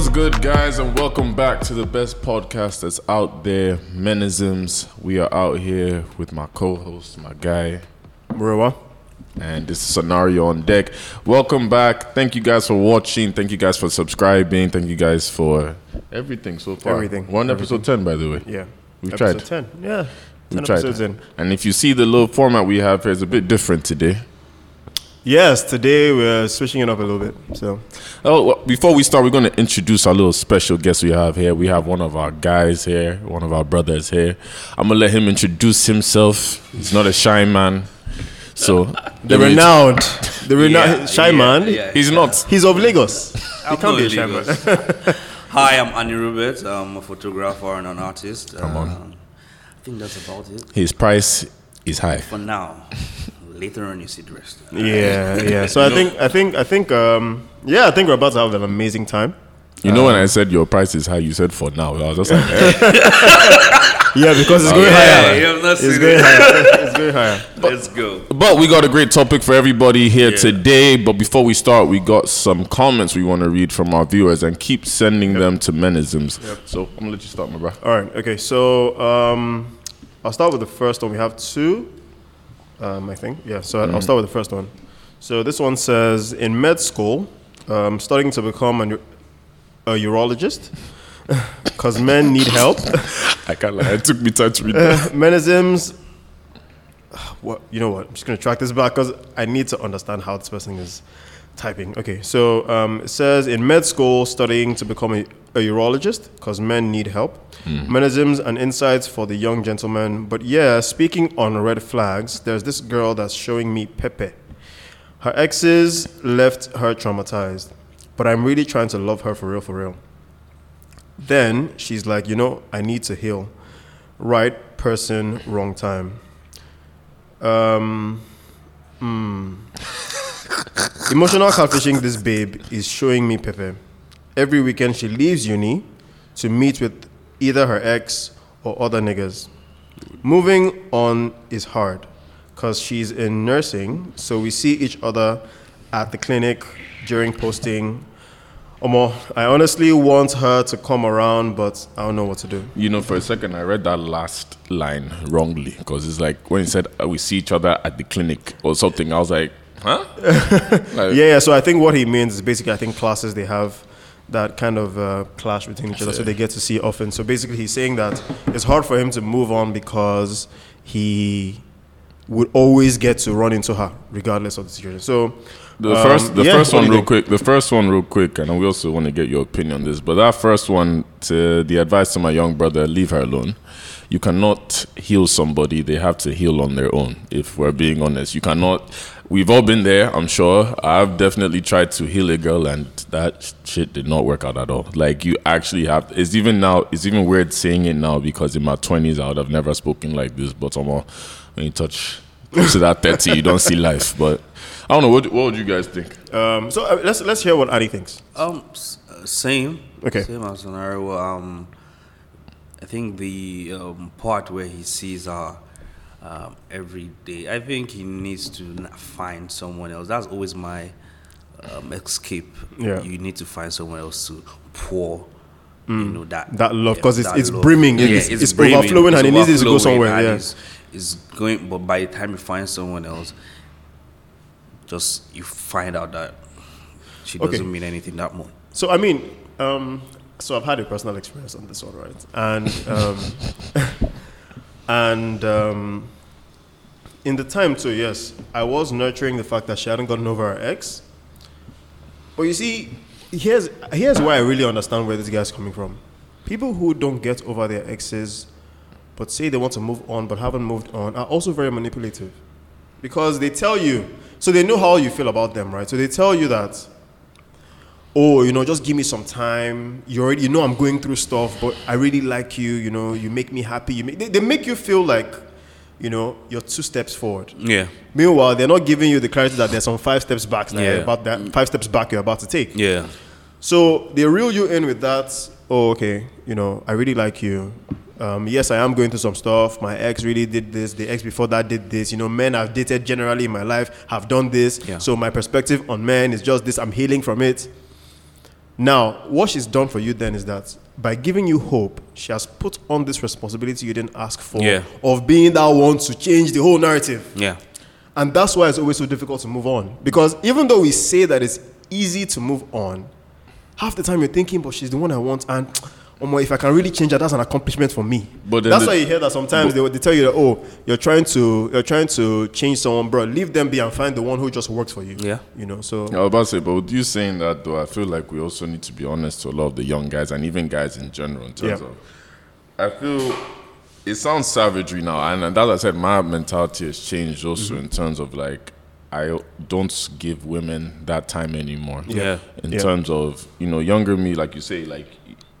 What's good, guys, and welcome back to the best podcast that's out there, Menisms. We are out here with my co-host, my guy, Murewa. and this is Sonari Woondeck. Welcome back. Thank you guys for watching. Thank you guys for subscribing. Thank you guys for everything so far. Everything. We're on episode ten, by the way. Yeah. We've Episode tried. 10. Yeah. We 10 tried. episodes in. And if you see the little format we have here, it's a bit different today. Yes, today we're switching it up a little bit. So, Oh, well, before we start, we're going to introduce our little special guest we have here. We have one of our guys here, one of our brothers here. I'm going to let him introduce himself. He's not a shy man. So, the let renowned, the renowned Yeah, shy yeah, man. yeah. He's not. He's of Lagos. I'm can't be a shy Lagos. Hi, I'm Anny Roberts. I'm a photographer and an artist. Come on. Um, I think that's about it His price is high. for now. Later on, you see the rest. Yeah, yeah. So I think, I think, I think, um, yeah, I think we're about to have an amazing time. You know, when Um, I said your price is high, you said for now. I was just like, eh. Yeah, because it's going yeah, higher. you have not It's seen going it. higher. It's going higher. Let's go. But we got a great topic for everybody here Yeah. today. But before we start, we got some comments we want to read from our viewers and keep sending them to Menisms. So I'm gonna let you start, my bro. All right. Okay. So um, I'll start with the first one. We have two, um, I think. Yeah. So I'll start with the first one. So this one says in med school, um, studying to become an, a urologist because men need help. I can't lie. It took me time to read that. Menisms. What you know? What I'm just gonna track this back because I need to understand how this person is typing. Okay, so um, it says in med school, studying to become a, a urologist because men need help. Menisms and insights for the young gentleman. But yeah, speaking on red flags, there's this girl that's showing me Pepe. Her exes left her traumatized, but I'm really trying to love her for real, for real. Then she's like, you know, I need to heal. Right person, wrong time. Um, hmm. Emotional catfishing this babe is showing me Pepe. Every weekend she leaves uni to meet with either her ex or other niggas. Moving on is hard because she's in nursing, so we see each other at the clinic during posting. Omo, I honestly want her to come around, but I don't know what to do. You know, for a second, I read that last line wrongly because it's like when he said uh, we see each other at the clinic or something. I was like, huh? Like, Yeah, yeah. So I think what he means is basically, I think classes they have that kind of uh, clash between each other, so they get to see often. So basically, he's saying that it's hard for him to move on because he would always get to run into her regardless of the situation. So The um, first, the yeah, first one, real quick. The first one, real quick, and we also want to get your opinion on this. But that first one, to the advice to my young brother: leave her alone. You cannot heal somebody; they have to heal on their own. If we're being honest, you cannot. We've all been there, I'm sure. I've definitely tried to heal a girl, and that shit did not work out at all. Like you actually have. It's even now. It's even weird saying it now because in my 20s I would have never spoken like this. But somehow, when you touch to that 30, you don't see life. But I don't know. What, what would you guys think? Um, so uh, let's let's hear what Anny thinks. Um, s- uh, same. Okay. Same as Sonari. Um, I think the um, part where he sees her um, every day. I think he needs to find someone else. That's always my um, escape. Yeah. You need to find someone else to pour. You know that Mm. That love, yeah, 'cause it's- it's brimming, it's- it's overflowing and it needs to go somewhere, yeah. It's, it's going, but by the time you find someone else, just you find out that she Okay. doesn't mean anything that much. So I mean, um, so I've had a personal experience on this one, right? And um, and um, in the time too, yes, I was nurturing the fact that she hadn't gotten over her ex. But you see, here's here's why I really understand where this guy's coming from. People who don't get over their exes, but say they want to move on but haven't moved on, are also very manipulative, because they tell you, so they know how you feel about them, right? So they tell you that oh, you know, just give me some time. You already, you know, I'm going through stuff, but I really like you. You know, you make me happy. You make, they, they make you feel like, you know, you're two steps forward. Yeah. Meanwhile, they're not giving you the clarity that there's some five steps back. That Yeah. about that five steps back you're about to take. Yeah. So they reel you in with that. Oh, okay. You know, I really like you. Um, yes, I am going through some stuff. My ex really did this. The ex before that did this. You know, men I've dated generally in my life have done this. Yeah. So my perspective on men is just this. I'm healing from it. Now, what she's done for you then is that by giving you hope, she has put on this responsibility you didn't ask for Yeah. of being that one to change the whole narrative. Yeah. And that's why it's always so difficult to move on. Because even though we say that it's easy to move on, half the time you're thinking, but she's the one I want, and um, if I can really change her, that's an accomplishment for me. But then that's the- why you hear that sometimes they, they tell you that, oh, you're trying to you're trying to change someone, bro. Leave them be and find the one who just works for you. Yeah. You know, so I was about to say, but with you saying that though, I feel like we also need to be honest to a lot of the young guys and even guys in general in terms Yeah. of I feel it sounds savagery now, and, and as I said, my mentality has changed also Mm-hmm. in terms of like I don't give women that time anymore. Yeah. In Yeah. terms of you know younger me, like you say, like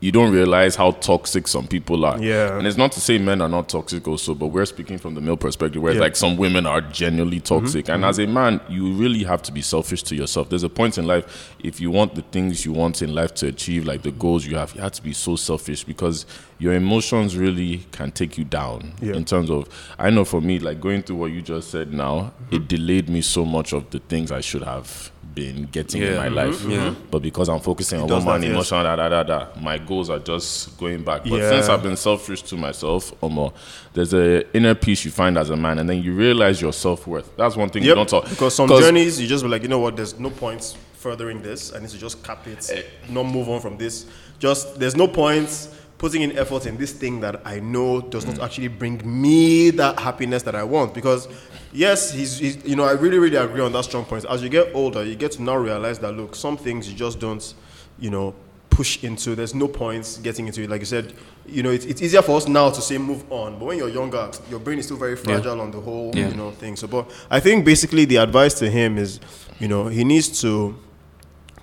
you don't realize how toxic some people are. Yeah. And it's not to say men are not toxic also, but we're speaking from the male perspective where Yeah. like some women are genuinely mm-hmm. toxic. And mm-hmm. as a man, you really have to be selfish to yourself. There's a point in life, if you want the things you want in life to achieve, like the goals you have, you have to be so selfish because your emotions really can take you down. Yeah. In terms of, I know for me, like going through what you just said now, it delayed me so much of the things I should have been getting in Yeah. my life. Yeah. But because I'm focusing on does one man yes. emotion, da, da, da, da, my goals are just going back. But Yeah. since I've been selfish to myself, Omo, there's a inner peace you find as a man, and then you realize your self worth. That's one thing you don't talk. Because some journeys, you just be like, you know what? There's no point furthering this. I need to just cap Eh. it, not move on from this. Just there's no point putting in effort in this thing that I know does not actually bring me that happiness that I want. Because yes, he's, he's you know I really really agree on that strong point. As you get older, you get to now realize that look, some things you just don't, you know. Push into. There's no points getting into it. Like you said, you know, it's, it's easier for us now to say move on. But when you're younger, your brain is still very fragile on the whole, Yeah. you know, thing. So, but I think basically the advice to him is, you know, he needs to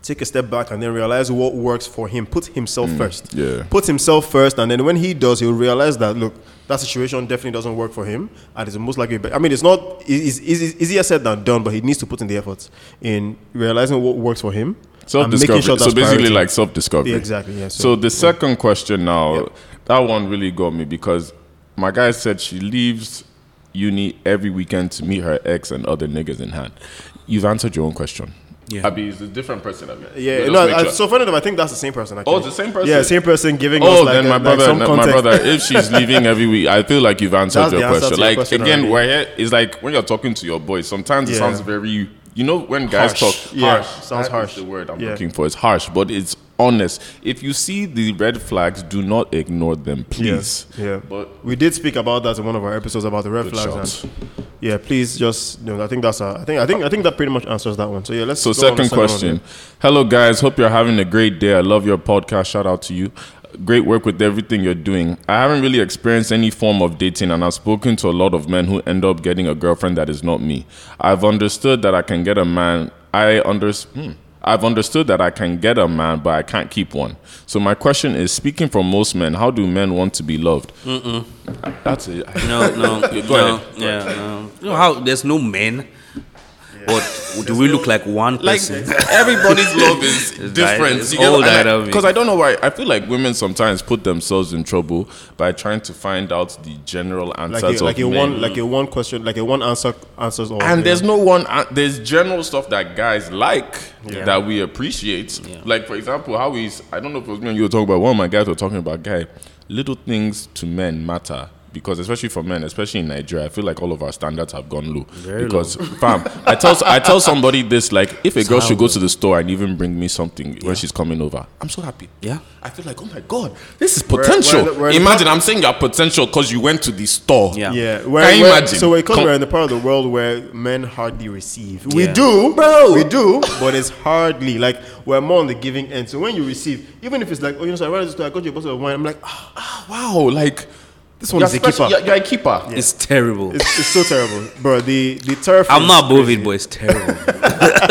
take a step back and then realize what works for him. Put himself mm, first. yeah. Put himself first, and then when he does, he'll realize that look, that situation definitely doesn't work for him, and it's most likely. I mean, it's not it's, it's, easier said than done, but he needs to put in the effort in realizing what works for him. Self discovery. sure so basically, priority. like self discovery. Yeah, exactly, yeah, so- So, the second question now, Yep. that one really got me because my guy said she leaves uni every weekend to meet her ex and other niggas in hand. You've answered your own question. Yeah. Abi is a different person. Abi. Yeah, Let's no, make I, sure. so funny enough, I think that's the same person. Actually. Oh, it's the same person? Yeah, same person giving Oh, us like, then a- my brother, some my brother, if she's leaving every week, I feel like you've answered That's your the answer question. to your Like question again, already. we're here. It's like when you're talking to your boys. Sometimes it sounds very. You know, when guys Harsh. talk, Yeah, harsh. sounds That harsh. the word I'm Yeah. looking for. It's harsh, but it's honest. If you see the red flags, do not ignore them, please. Yeah, yeah. But we did speak about that in one of our episodes about the red flags. And yeah, please just you know, I think that's a, I think I think I think that pretty much answers that one. So yeah, let's. So, second one question. Hello, guys. Hope you're having a great day. I love your podcast. Shout out to you. Great work with everything you're doing. I haven't really experienced any form of dating, and I've spoken to a lot of men who end up getting a girlfriend that is not me. I've understood that I can get a man. I under, hmm. I've understood that I can get a man, but I can't keep one. So my question is: Speaking for most men, how do men want to be loved? Mm-mm. That's it. No, no, no, yeah, no. You know how there's no men, but do we look like one like person? everybody's love is different. di- it's all dynamic. Because I don't know why. I feel like women sometimes put themselves in trouble by trying to find out the general Like answers a, like of a men. one like a one question like a one answer answers all. and yeah. there's no one. an- There's general stuff that guys like Yeah. that we appreciate. Yeah. Like for example, how is I don't know if it was me and you were talking about. One of my guys were talking about guy. Little things to men matter. Because especially for men, especially in Nigeria, I feel like all of our standards have gone low. Very because fam, I tell I tell somebody this like if a girl should go to the store and even bring me something when she's coming over, I'm so happy. Yeah. I feel like, oh my god, this is potential. we're in the- we're imagine, I'm saying you're potential because you went to the store. Yeah. Yeah, Can we're, you we're- imagine? So because Com- we're in the part of the world where men hardly receive. We do, bro. We do, but it's hardly like we're more on the giving end. So when you receive, even if it's like, oh, you know, so I ran to the store, I got you a bottle of wine. I'm like, ah, Wow, like this one you're, is a special- keeper. you're, you're a keeper. It's terrible. It's, it's so terrible, bro. The the turf. I'm not above crazy. it, but it's terrible.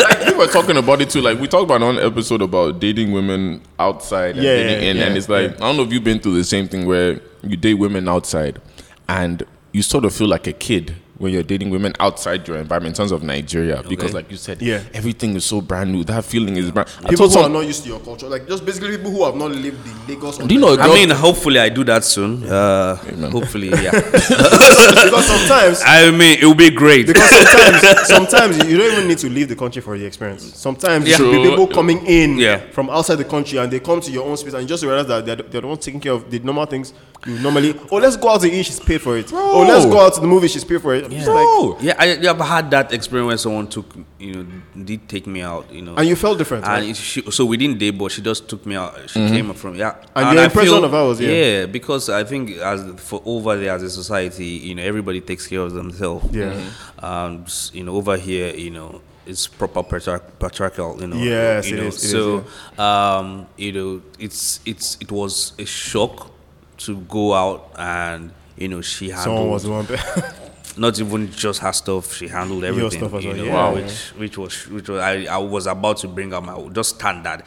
like we were talking about it too. Like we talked about on episode about dating women outside and Yeah, dating yeah, in, yeah, and it's like yeah. I don't know if you've been through the same thing where you date women outside and you sort of feel like a kid when you're dating women outside your environment in terms of Nigeria because, like you said, Yeah. everything is so brand new. That feeling is brand. I People told who are not used to your culture, like just basically people who have not lived the Lagos. Do you know I mean, hopefully I do that soon. Uh, hopefully, yeah. because sometimes I mean, it will be great. because sometimes sometimes you don't even need to leave the country for the experience. Sometimes Yeah. there will be people coming in Yeah. from outside the country and they come to your own space and you just realize that they're, they're the ones taking care of the normal things you normally. Oh, let's go out to eat. She's paid for it. Oh, let's go out to the movie. She's paid for it. I'm just like, yeah, I, I've had that experience when someone took, you know, did take me out, you know. and you felt different. And right? she, so we didn't date, but she just took me out. She came from yeah. And your I impression of her was, yeah. yeah, because I think as for over there as a society, you know, everybody takes care of themselves. Yeah. Um, you know, over here, you know, it's proper patriarchal. You know. Yes, you it know, is, it is, so um, you know, it's it's it was a shock to go out and you know she handled Someone was one. not even just her stuff. She handled everything. Your stuff as you well, know, yeah. Which which was which was I, I was about to bring up my just standard.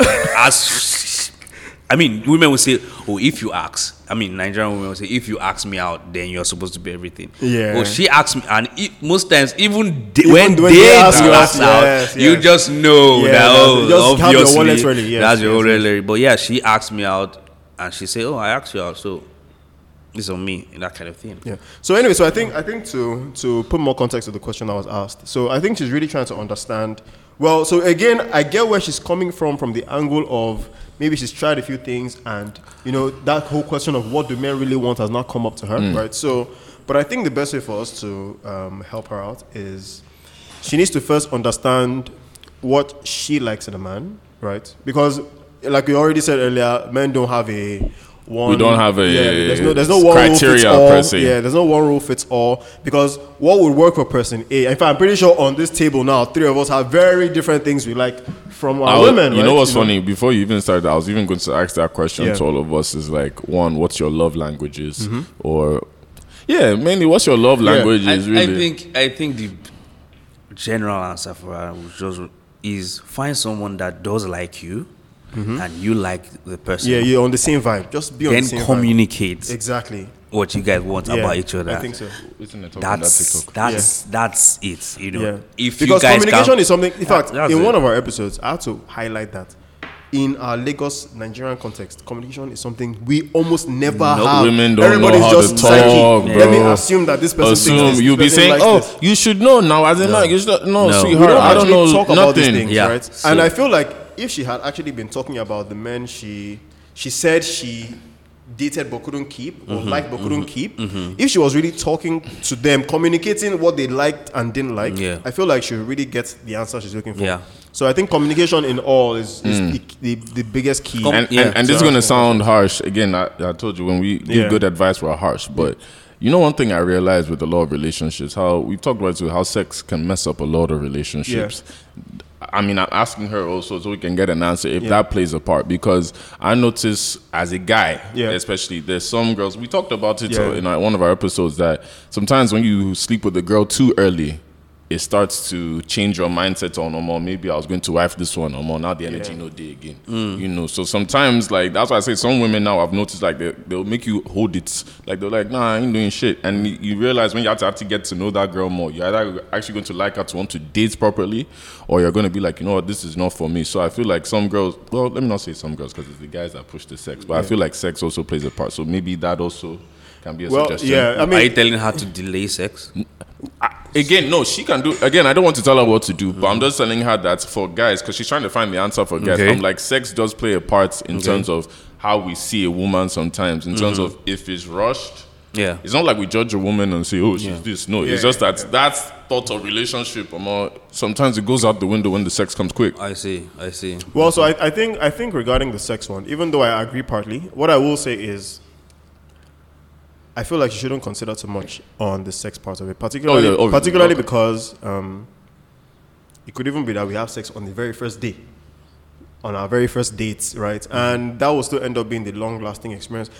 As I mean, women will say, "Oh, if you ask." I mean, Nigerian women will say, "If you ask me out, then you're supposed to be everything." Yeah. Oh, she asked me, and it, most times, even, they, Even when, when they, they ask you ask out, out, yes, you just know Yeah, that. Oh, just have your obviously, wallet ready, yes, that's your yes, wallet yes. ready. But yeah, she asked me out, and she said, "Oh, I asked you out, so it's on me," and that kind of thing. Yeah. So anyway, so I think I think to to put more context to the question I was asked. So I think she's really trying to understand. Well, so again, I get where she's coming from from the angle of maybe she's tried a few things and you know that whole question of what do men really want has not come up to her, right? So, but I think the best way for us to um, help her out is she needs to first understand what she likes in a man, right? Because, like we already said earlier, men don't have a one. We don't have a yeah, there's no there's no one rule fits criteria all. per. Yeah, there's no one rule fits all because what would work for person A. In fact, I'm pretty sure on this table now, three of us have very different things we like from our I was- women. you right? know what's funny? Before you even started, I was even going to ask that question Yeah. to all of us. Is like one, what's your love languages, Mm-hmm. or yeah, mainly what's your love language I, really. I think I think the general answer for her just is find someone that does like you and you like the person. Mm-hmm. Yeah, you're on the same vibe. Just be on then the same communicate vibe. Exactly. what you guys want Yeah, about each other. I think so. Isn't it that That's TikTok? that's that's it. You know, Yeah. if because you guys communication can, is something. In fact, that's in it. one of our episodes, I had to highlight that. In our Lagos Nigerian context, communication is something we almost never No, have. women don't Everybody's know how just to psychic. talk, Let me assume that this person Assume thinks this, you'll be this person saying, likes "Oh, this." you should know now." As in, like, you should no, No. sweetheart. we don't I don't know talk about these nothing. things, Yeah. right? So- and I feel like if she had actually been talking about the men she she said she dated but couldn't keep or Mm-hmm. liked but couldn't mm-hmm, keep, mm-hmm. if she was really talking to them, communicating what they liked and didn't like, Yeah. I feel like she really gets the answer she's looking for. Yeah. So I think communication in all is, is mm. the, the, the biggest key. Com- and, Yeah. and, and this is going to sound harsh again I, I told you when we give Yeah. good advice we're harsh but you know one thing i realized with a lot of relationships how we've talked about it too how sex can mess up a lot of relationships i mean i'm asking her also so we can get an answer if Yeah. that plays a part because i notice as a guy Yeah. especially there's some girls we talked about it Yeah. uh, in one of our episodes that sometimes when you sleep with a girl too early it starts to change your mindset on, oh, more maybe I was going to wife this one, or more now the energy Yeah. no day again. Mm. You know, so sometimes like that's why I say some women now I've noticed like they they'll make you hold it, like they're like, nah, I ain't doing shit, and you, you realize when you have to actually get to know that girl more, you're either actually going to like her to want to date properly, or you're going to be like, you know what, this is not for me. So I feel like some girls, well, let me not say some girls because it's the guys that push the sex, but I feel like sex also plays a part. So maybe that also can be a well, suggestion. yeah, I Are you telling her to delay sex? Again, no, she can do. Again, I don't want to tell her what to do, but I'm just telling her that for guys, because she's trying to find the answer for guys. Okay. I'm like, sex does play a part in terms of how we see a woman sometimes, in terms mm-hmm. of if it's rushed. Yeah. It's not like we judge a woman and say, oh, she's this. No, it's just that that thought of relationship, or more, sometimes it goes out the window when the sex comes quick. I see. I see. well, so I, I think I think regarding the sex one, even though I agree partly, what I will say is I feel like you shouldn't consider too much on the sex part of it, particularly Oh, yeah, particularly Okay. because um, it could even be that we have sex on the very first day, on our very first dates, right? And that will still end up being the long-lasting experience.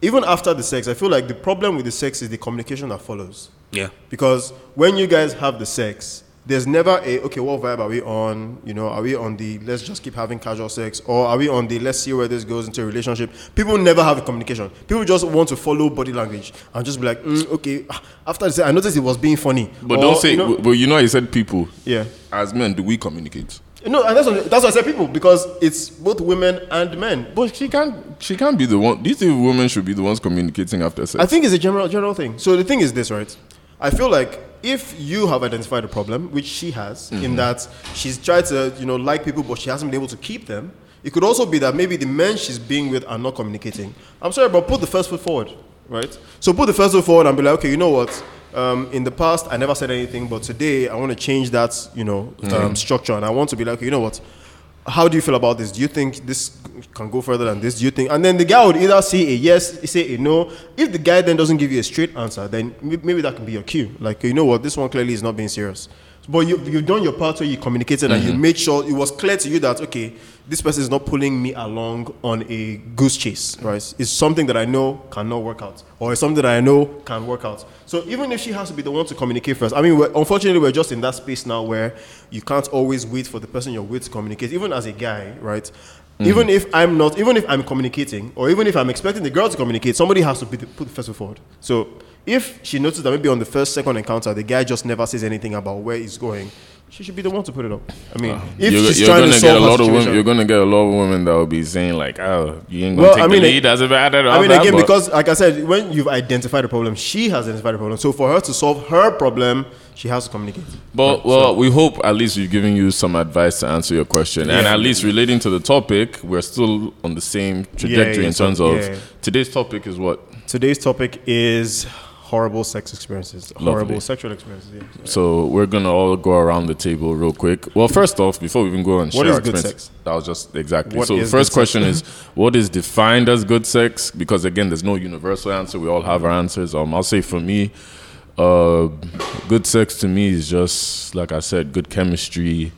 Even after the sex, I feel like the problem with the sex is the communication that follows. Yeah. Because when you guys have the sex there's never a okay, what vibe are we on? You know, are we on the let's just keep having casual sex, or are we on the let's see where this goes into a relationship? People never have a communication. People just want to follow body language and just be like, mm, okay. ah, After say, I noticed it was being funny, But Or, don't say. you know- but you know, you said people. yeah. As men, do we communicate? No, and that's what, that's why I said people because it's both women and men. But she can't. She can't be the one. Do you think women should be the ones communicating after sex? I think it's a general general thing. So the thing is this, right? I feel like if you have identified a problem, which she has, in that she's tried to, you know, like people, but she hasn't been able to keep them. It could also be that maybe the men she's being with are not communicating. I'm sorry, but put the first foot forward, right? So put the first foot forward and be like, okay, you know what? Um, in the past, I never said anything, but today I want to change that, you know, um, structure, and I want to be like, okay, you know what? How do you feel about this? Do you think this can go further than this? Do you think? And then the guy would either say a yes, say a no. If the guy then doesn't give you a straight answer, then maybe that can be your cue. Like, you know what, this one clearly is not being serious. But you, you've done your part where you communicated and you mm-hmm. made sure it was clear to you that, okay, this person is not pulling me along on a goose chase, right? It's something that I know cannot work out, or it's something that I know can work out. So even if she has to be the one to communicate first, I mean, we're, unfortunately, we're just in that space now where you can't always wait for the person you're with to communicate. Even as a guy, right? Mm-hmm. Even if I'm not, even if I'm communicating, or even if I'm expecting the girl to communicate, somebody has to be the, put the first foot forward. So if she notices that maybe on the first, second encounter, the guy just never says anything about where he's going, she should be the one to put it up. I mean, uh, if you're, she's you're trying gonna to get solve a her lot of women. situation- You're gonna get a lot of women that will be saying like, "Oh, you ain't gonna Well, take I mean, the lead as a bad." I mean, again, because like I said, when you've identified a problem, she has identified a problem. So for her to solve her problem, she has to communicate. But well, we hope at least we've given you some advice to answer your question, and at least relating to the topic, we're still on the same trajectory yeah, in so- terms of yeah. today's topic is what. Today's topic is horrible sex experiences, Lovely. horrible sexual experiences. Yeah. So we're gonna all go around the table real quick. Well, first off, before we even go and What share is good sex? that was just exactly. What so first question is, what is defined as good sex? Because again, there's no universal answer. We all have our answers. Um, I'll say for me, uh, good sex to me is just like I said, good chemistry.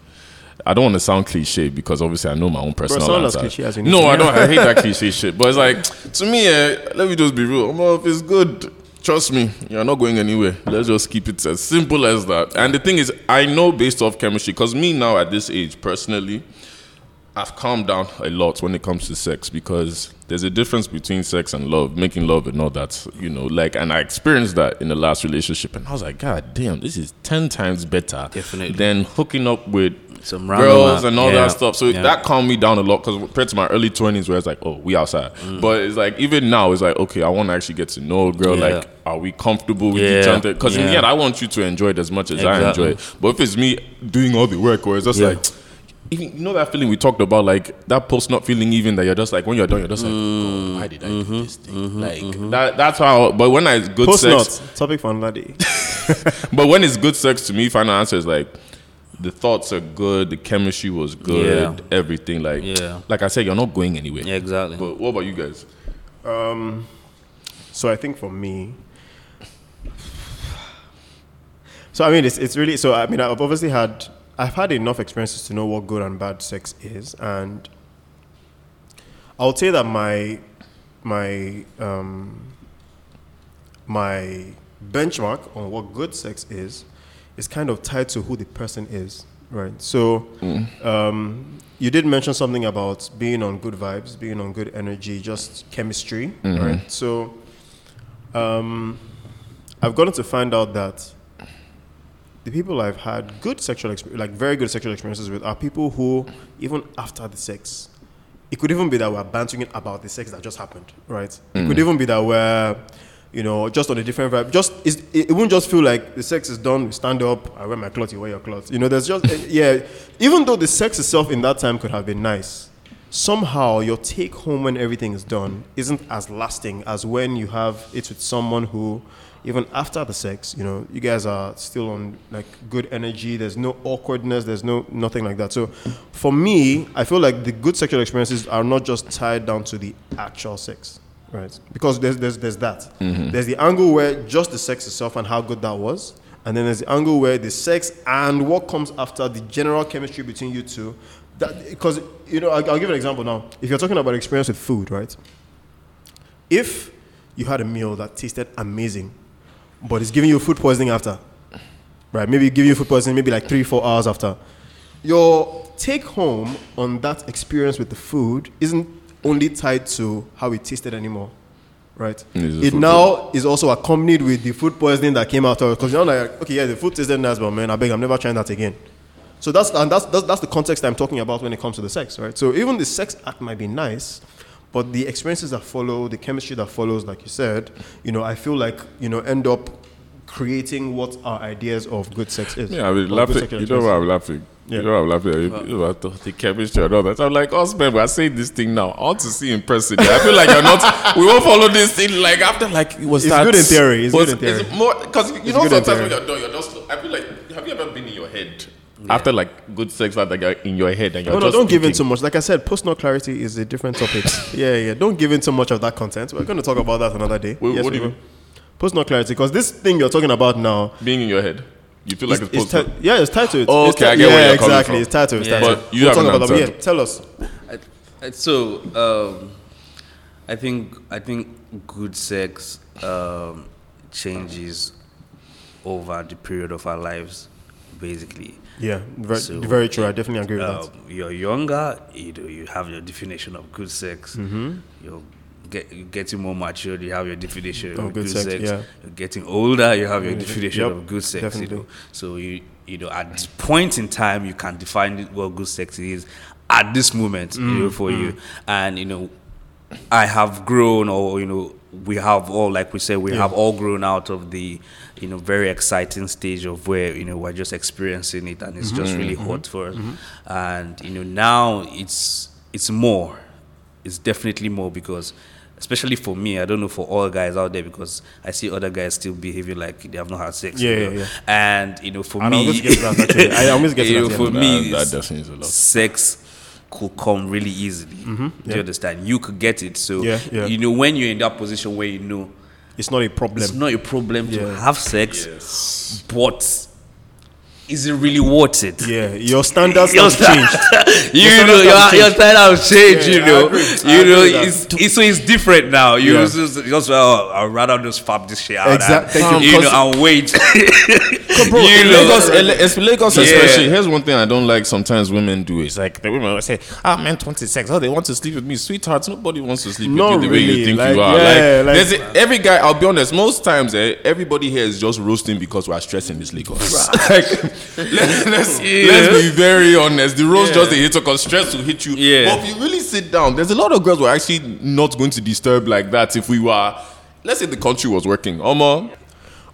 I don't want to sound cliche because obviously I know my own personal as answer. cliche as no. I don't. I hate that cliche shit. But it's like to me, eh, let me just be real. If it's good, trust me, you're not going anywhere. Let's just keep it as simple as that. And the thing is, I know based off chemistry, because me now at this age, personally, I've calmed down a lot when it comes to sex because there's a difference between sex and love, making love and all that, you know, like, and I experienced that in the last relationship, and I was like, God damn, this is 10 times better Definitely. than hooking up with Some girls and all yeah, that stuff. So yeah. that calmed me down a lot because compared to my early 20s where it's like, oh, we outside. Mm. But it's like, even now, it's like, okay, I want to actually get to know a girl. Yeah. Like, are we comfortable with Yeah, each other? Because in the end, I want you to enjoy it as much as I enjoy it. But if it's me doing all the work, or it's just Yeah. like, even, you know that feeling we talked about, like that post not feeling even that you're just like when you're done, you're just like, Mm. oh, why did I Mm-hmm. do this thing? like that. That's how. But when I good Post sex, not topic for another day. but when it's good sex to me, final answer is like the thoughts are good, the chemistry was good, Yeah. everything. Like, Yeah. like I said, you're not going anywhere. Yeah, exactly. But what about you guys? So I think for me, so I mean, it's it's really so. I mean, I've obviously had I've had enough experiences to know what good and bad sex is, and I would say that my my um, my benchmark on what good sex is is kind of tied to who the person is, right? So. Um, you did mention something about being on good vibes, being on good energy, just chemistry, right? So, um, I've gotten to find out that the people I've had good sexual experience, like very good sexual experiences with, are people who, even after the sex, it could even be that we're bantering about the sex that just happened, right? It could even be that we're, you know, just on a different vibe. Just it, it won't just feel like the sex is done. We stand up. I wear my clothes. You wear your clothes. You know, there's just eh, yeah. Even though the sex itself in that time could have been nice, somehow your take home when everything is done isn't as lasting as when you have it with someone who even after the sex you know you guys are still on like good energy there's no awkwardness there's no nothing like that so for me i feel like the good sexual experiences are not just tied down to the actual sex right. Because there's there's, there's that. Mm-hmm. There's the angle where just the sex itself and how good that was and then there's the angle where the sex and what comes after the general chemistry between you two that because you know I'll, I'll give an example now. If you're talking about experience with food right? If you had a meal that tasted amazing but it's giving you food poisoning after right? Maybe give you food poisoning, maybe like three, four hours after. Your take home on that experience with the food isn't only tied to how it tasted anymore, right? It now is also accompanied with the food poisoning that came out of because you're like, okay, yeah, the food tasted nice, but man, I beg, I'm never trying that again. So that's and that's, that's that's the context I'm talking about when it comes to the sex, right? So even the sex act might be nice, but the experiences that follow, the chemistry that follows, like you said, you know, I feel like you know end up creating what our ideas of good sex is. Yeah, I Or good laughing. You know why experience. I'm laughing? Yeah. You know I'm laughing? You know, I thought the chemistry and all that. I'm like, us men, we're saying this thing now. I want to see in person. I feel like you're not. We won't follow this thing. Like after, like it was It's that. good in theory, it's was- good in theory. It's more because you It's know sometimes when you're done, you're just. I feel like. Have you ever been in your head after like good sex, like you're in your head and you're No, no, just don't give in too much. Like I said, post clarity is a different topic. yeah, yeah. Don't give in too much of that content. We're going to talk about that another day. Wait, Yes, what do you will. Post clarity, because this thing you're talking about now, being in your head. You feel like is, it's is supposed ti- yeah, it's tied to it. Oh, okay, ti- I get yeah, where you're coming exactly. from. It's tied to it. It's Yeah. tied But you We'll haven't about that. Yeah, tell us. I- I- So um, I think I think good sex um, changes over the period of our lives, basically. Yeah, very, So, very true. I definitely agree with Um, that. you're younger, you know, you have your definition of good sex. Mm-hmm. You're, get, you're getting more mature, you have your definition oh, Of of Oh, good good, sex, sex. yeah. You're getting older, you have your definition Yep, of good sex. definitely. You know, so you you know at this point in time, you can define what good sex is at this moment, you Mm, know, for you. Mm. And you know, I have grown, or you know, we have all, like we said, we Yeah. have all grown out of the, you know, very exciting stage of where you know we're just experiencing it, and it's just mm-hmm, really mm-hmm, hot for us. Mm-hmm. And you know, now it's it's more, it's definitely more because. Especially for me, I don't know for all guys out there because I see other guys still behaving like they have not had sex. you Yeah, know. yeah, yeah. And you know, for And me, I'll get that, actually. I always get you that, know, yeah. for me, That- that definitely is a lot. sex could come really easily. Do Mm-hmm. yeah. you understand? You could get it. So Yeah, yeah. you know when you're in that position where you know It's not a problem. it's not a problem to Yeah. have sex, but is it really worth it? yeah, your standards Your have sta- changed. you know, your, your standard has changed, Yeah, you know. You know, it's, it's, so it's different now. You Yeah. just, just well, I'd rather just fab this shit out. Exact- and, thank you. you know, and wait. Bro, you know, Lagos, it's Lagos Yeah. especially. Here's one thing I don't like. Sometimes women do. It's like the women will say, "Ah, men 26. Oh, they want to sleep with me, sweethearts. Nobody wants to sleep Not with you the way you think like, you are. yeah, like, like- every guy. I'll be honest. Most times, eh, everybody here is just roasting because we're stressing this Lagos. like, let, let's Yeah. let's be very honest. The roast just a hit because stress will hit you. Yeah. But if you really sit down, there's a lot of girls who are actually not going to disturb like that. If we were, let's say the country was working, Omo.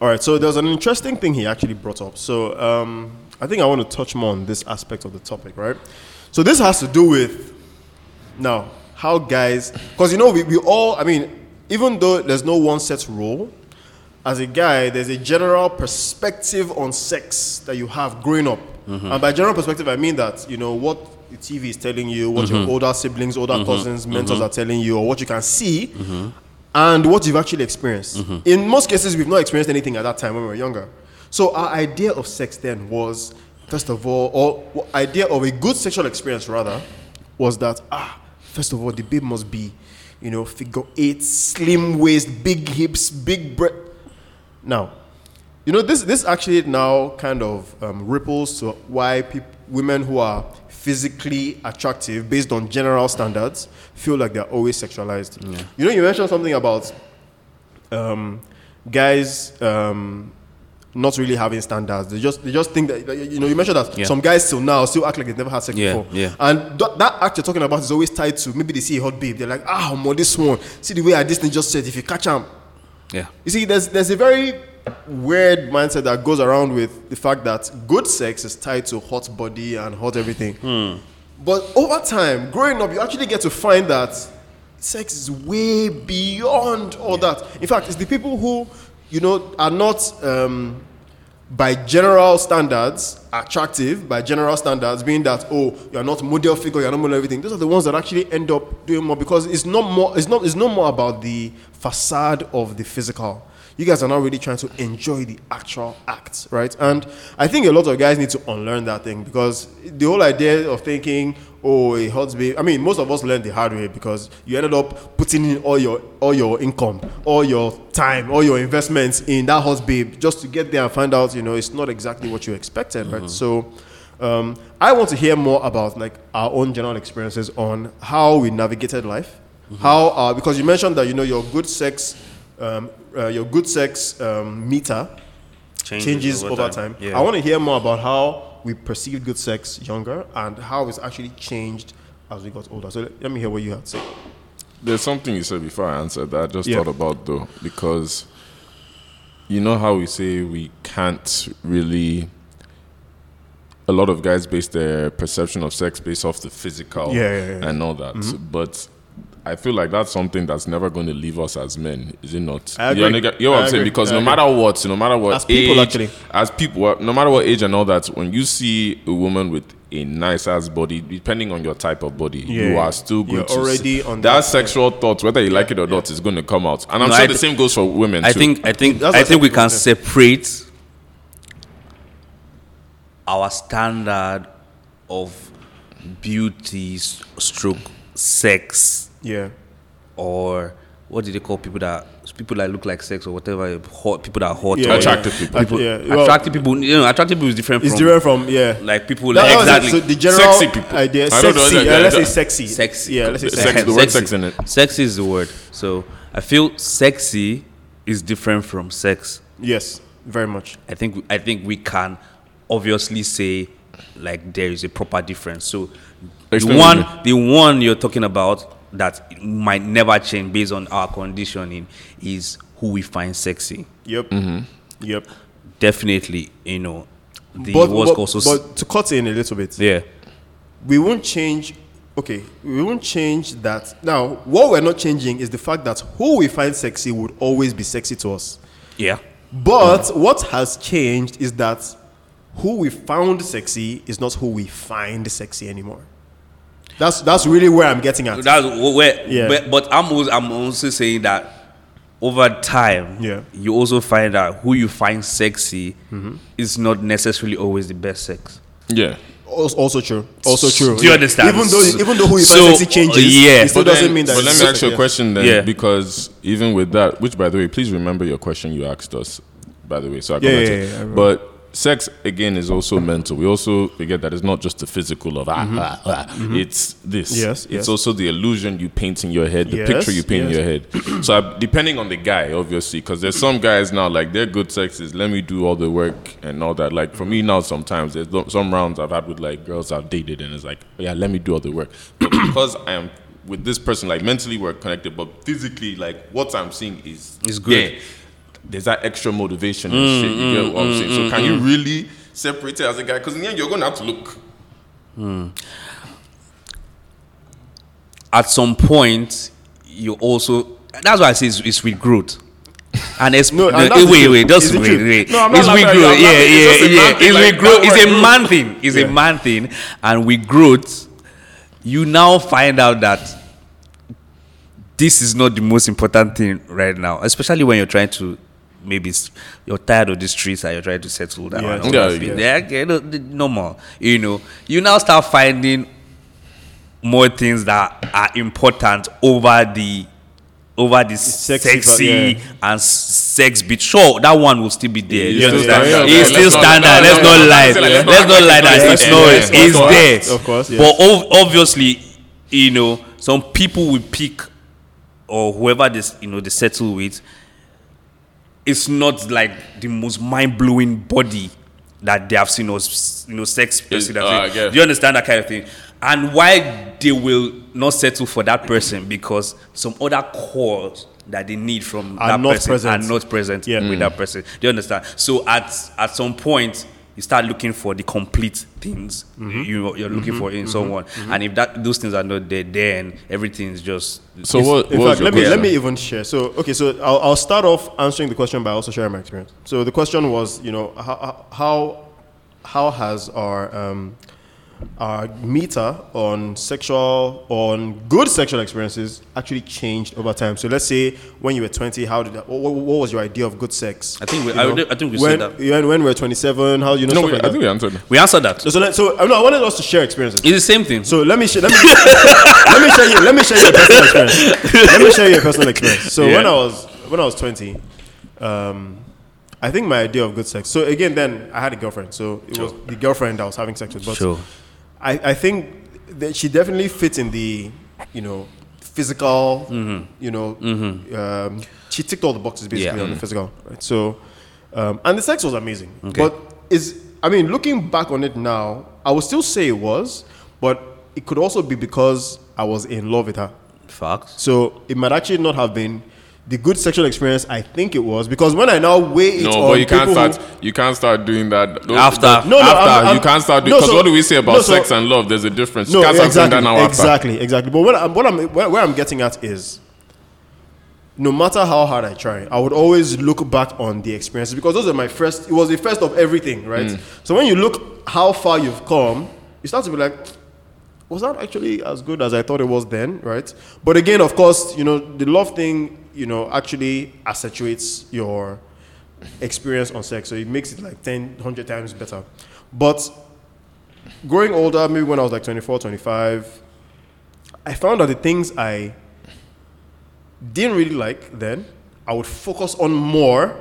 All right, so there's an interesting thing he actually brought up. So um, I think I want to touch more on this aspect of the topic, right? So this has to do with now how guys, because you know we, we all, I mean, even though there's no one set rule, as a guy, there's a general perspective on sex that you have growing up, and by general perspective, I mean that you know what the TV is telling you, what your mm-hmm. older siblings, older mm-hmm. cousins, mm-hmm. mentors are telling you, or what you can see, and what you've actually experienced. In most cases, we've not experienced anything at that time when we were younger. So our idea of sex then was, first of all, or idea of a good sexual experience rather, was that ah, first of all, the babe must be, you know, figure eight, slim waist, big hips, big breast. Now, you know, this this actually now kind of um, ripples to why peop- women who are physically attractive based on general standards feel like they're always sexualized. You know, you mentioned something about um, guys um, not really having standards. They just they just think that you know. You mentioned that Yeah. some guys till now still act like they've never had sex Yeah, before. yeah. And th- that act you're talking about is always tied to maybe they see a hot babe. They're like, ah, more this one. See the way I this thing just said. If you catch him, yeah. you see, there's there's a very weird mindset that goes around with the fact that good sex is tied to hot body and hot everything. But over time, growing up, you actually get to find that sex is way beyond all that. In fact, it's the people who, you know, are not um, by general standards attractive, by general standards, being that oh, you're not model figure, you're not model everything. Those are the ones that actually end up doing more because it's not more. It's not. It's not more about the facade of the physical. You guys are not really trying to enjoy the actual act, right? And I think a lot of guys need to unlearn that thing because the whole idea of thinking, oh, a hot babe. I mean, most of us learned the hard way because you ended up putting in all your all your income, all your time, all your investments in that hot babe just to get there and find out, you know, it's not exactly what you expected, right? So. Um, I want to hear more about like our own general experiences on how we navigated life, how uh, because you mentioned that you know your good sex, um, uh, your good sex um, meter changes, over, time. Yeah. I want to hear more about how we perceived good sex younger and how it's actually changed as we got older. So let, let me hear what you had to say. There's something you said before I answered that I just Yeah. thought about though, because you know how we say we can't really. A lot of guys base their perception of sex based off the physical Yeah, yeah, yeah. and all that. But I feel like that's something that's never going to leave us as men, is it not? I You agree. know, you know what I I'm saying? Because no matter what, no matter what As people, age, actually. as people, no matter what age and all that, when you see a woman with a nice ass body, depending on your type of body, you are still going You're to already see- on that, that- sexual thought, whether you like it or not, is going to come out. And I'm No, sure I the thi- same goes for women. I too. think I think That's I think we can say. separate our standard of beauty s- stroke sex Yeah. or what do they call people that people that look like sex or whatever hot people that are hot Yeah, or Attractive people. people Yeah, well- attractive people you know attractive people is different It's from different from yeah. like people That- like that was it. exactly So the general Sexy people. idea, I don't know, sexy. yeah, yeah, yeah, let's say sexy. Sexy. Yeah, let's say Sex- sexy. the word sex in it. Sexy is the word. So I feel sexy is different from sex. Yes, very much. I think I think we can obviously say like there is a proper difference. So the one what the one you're talking about that might never change based on our conditioning is who we find sexy. Yep. Mm-hmm. Yep. Definitely, you know, the But, what's but, also but to cut in a little bit, yeah. we won't change. Okay, we won't change that. Now, what we're not changing is the fact that who we find sexy would always be sexy to us. Yeah. But what has changed is that who we found sexy is not who we find sexy anymore. That's that's really where I'm getting at. That's where, Yeah. but, but I'm also, I'm also saying that over time, Yeah. you also find that who you find sexy Mm-hmm. is not necessarily always the best sex. yeah. Also, also true. Also true. Do you Yeah. understand? Even though even though who you find So, sexy changes, yeah. it still But doesn't then- mean that. But let me ask you a question then, Yeah. because even with that, which by the way, please remember your question you asked us. By the way, so I Yeah, got yeah, to- yeah, yeah, But sex again is also mental. We also forget that it's not just the physical of ah, ah, ah. It's this. Mm-hmm. Yes, It's yes. also the illusion you paint in your head, the Yes, picture you paint yes. in your head. so I, depending on the guy, obviously, because there's some guys now like their good sex is let me do all the work and all that. Like for me now, sometimes there's some rounds I've had with like girls I've dated and it's like yeah, let me do all the work. But because I am with this person, like mentally we're connected, but physically, like what I'm seeing is Is good. There's that extra motivation and mm, shit. You get mm, what I'm mm, saying? So can you really separate it as a guy? Because in the end, you're gonna have to look. At some point, you also that's why I say it's, it's with growth. And it's No, and the- that's wait, wait, just It's the wait, wait. No, I'm not it's with laughing at you, growth. Yeah. It's yeah, a man yeah. thing, It's like, with growth. It's a word man thing. It's Yeah. a man thing. And with growth, you now find out that this is not the most important thing right now, especially when you're trying to maybe you're tired of the streets and you're trying to settle down. Yeah. Yeah, yeah. Yeah, okay, no, the- normal. You know, you now start finding more things that are important over the over the sexy sexy, yeah. and sex bit. Sure, that one will still be there. It's you still understand? It's Yeah, still standard. Let's no, not no, lie. let's not- not not lie that it's that. no, it's yeah, there. of course, yes. But ov- obviously, you know, some people will pick or whoever this you know they settle with. It's not like the most mind blowing body that they have seen or you know sex person. uh, that I thing. get. Do you understand that kind of thing? And why they will not settle for that person because some other cores that they need from Are that not person present. are not present Yeah. with that person. Do you understand? So at at some point you start looking for the complete things Mm-hmm. you you're looking for in someone, and if that those things are not there, then everything is just So what? In what fact, your let me let me even share. So okay, so I'll, I'll start off answering the question by also sharing my experience. So the question was, you know, how how how has our um, our meter on sexual on good sexual experiences actually changed over time. So let's say when you were 20, how did that, what, what was your idea of good sex? I think we- I would- I think we when, said that. When, when we were 27, how you know No, stuff we, like I that. think we answered. We answered that. So, let, so uh, no, I wanted us to share experiences. It's the same thing. So let me sh- let me let me share you let me share you a personal experience. Let me share you a personal experience. So when I was when I was twenty, um, I think my idea of good sex. So again, then I had a girlfriend. So it was the girlfriend I was having sex with. But Sure. I, I think that she definitely fits in the you know physical. You know, um, she ticked all the boxes basically Yeah. on the physical. Right. So um, and the sex was amazing. Okay. But is I mean, looking back on it now, I would still say it was, but it could also be because I was in love with her. Facts. So it might actually not have been the good sexual experience I think it was because when I now weigh it No, on but you can't people who- start. You can't start doing that Those- After. those- No, no, after I'm- I'm- you can't start doing. no, Because so- what do we say about no, so- sex and love? There's a difference. No, you can't start doing exactly, that now after. exactly, exactly. But what I'm, what I'm where, where I'm getting at is, no matter how hard I try, I would always look back on the experiences because those are my first. It was the first of everything, right? Mm. So when you look how far you've come, you start to be like, was that actually as good as I thought it was then, right? But again, of course, you know, the love thing, you know, actually accentuates your experience on sex. So it makes it like 10, 100 times better. But growing older, maybe when I was like 24, 25, I found that the things I didn't really like then, I would focus on more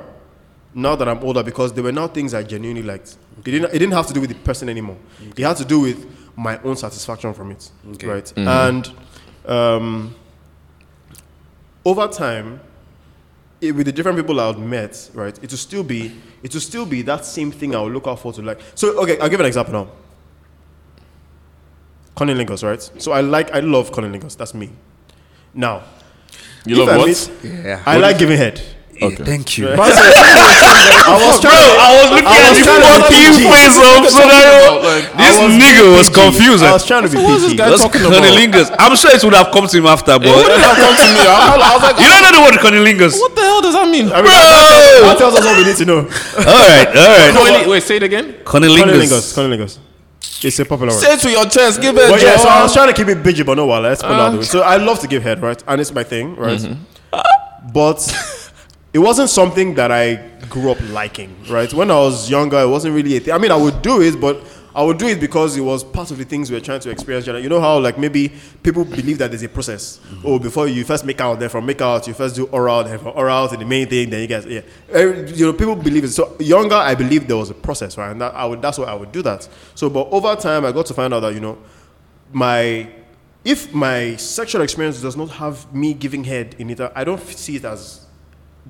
now that I'm older because there were now things I genuinely liked. It didn't, it didn't have to do with the person anymore. It had to do with my own satisfaction from it. Okay. Right. And um, over time, it, with the different people I've met, right, it will still be it will still be that same thing I will look out for to like. So okay, I'll give an example now. Cunnilingus, right? So I like I love cunnilingus. That's me. Now, You love I what? meet- Yeah. I like giving head. Okay. Thank you. I was trying. I was looking I at was the trying fucking PG. face of scenario. Like, This was nigga was PG. confused. I was trying to be what was this PG. guy Those talking about? cunnilingus. I'm sure it would have come to him after, but What did that come to me? I, I was like, you don't know the word cunnilingus. what the hell does that mean? I mean, that, that tells us what we need to know. All right, all right. Wait, wait, say it again. Cunnilingus. Cunnilingus. Cunnilingus. It's a popular word. Say it to your chest. Give it. But yeah, so I was trying to keep it biggie, but no, well, let's put it out the way. So I love to give head, right? And it's my thing, right? Mm-hmm. But it wasn't something that I grew up liking, right? When I was younger, it wasn't really a thing. I mean, I would do it, but I would do it because it was part of the things we were trying to experience. You know how, like, maybe people believe that there's a process. Mm-hmm. Oh, before you first make out, then from make out, you first do oral, then from oral to the main thing, then you guys, yeah. You know, people believe it. So younger, I believe there was a process, right? And that, I would, that's why I would do that. So, but over time, I got to find out that, you know, my if my sexual experience does not have me giving head in it, I don't see it as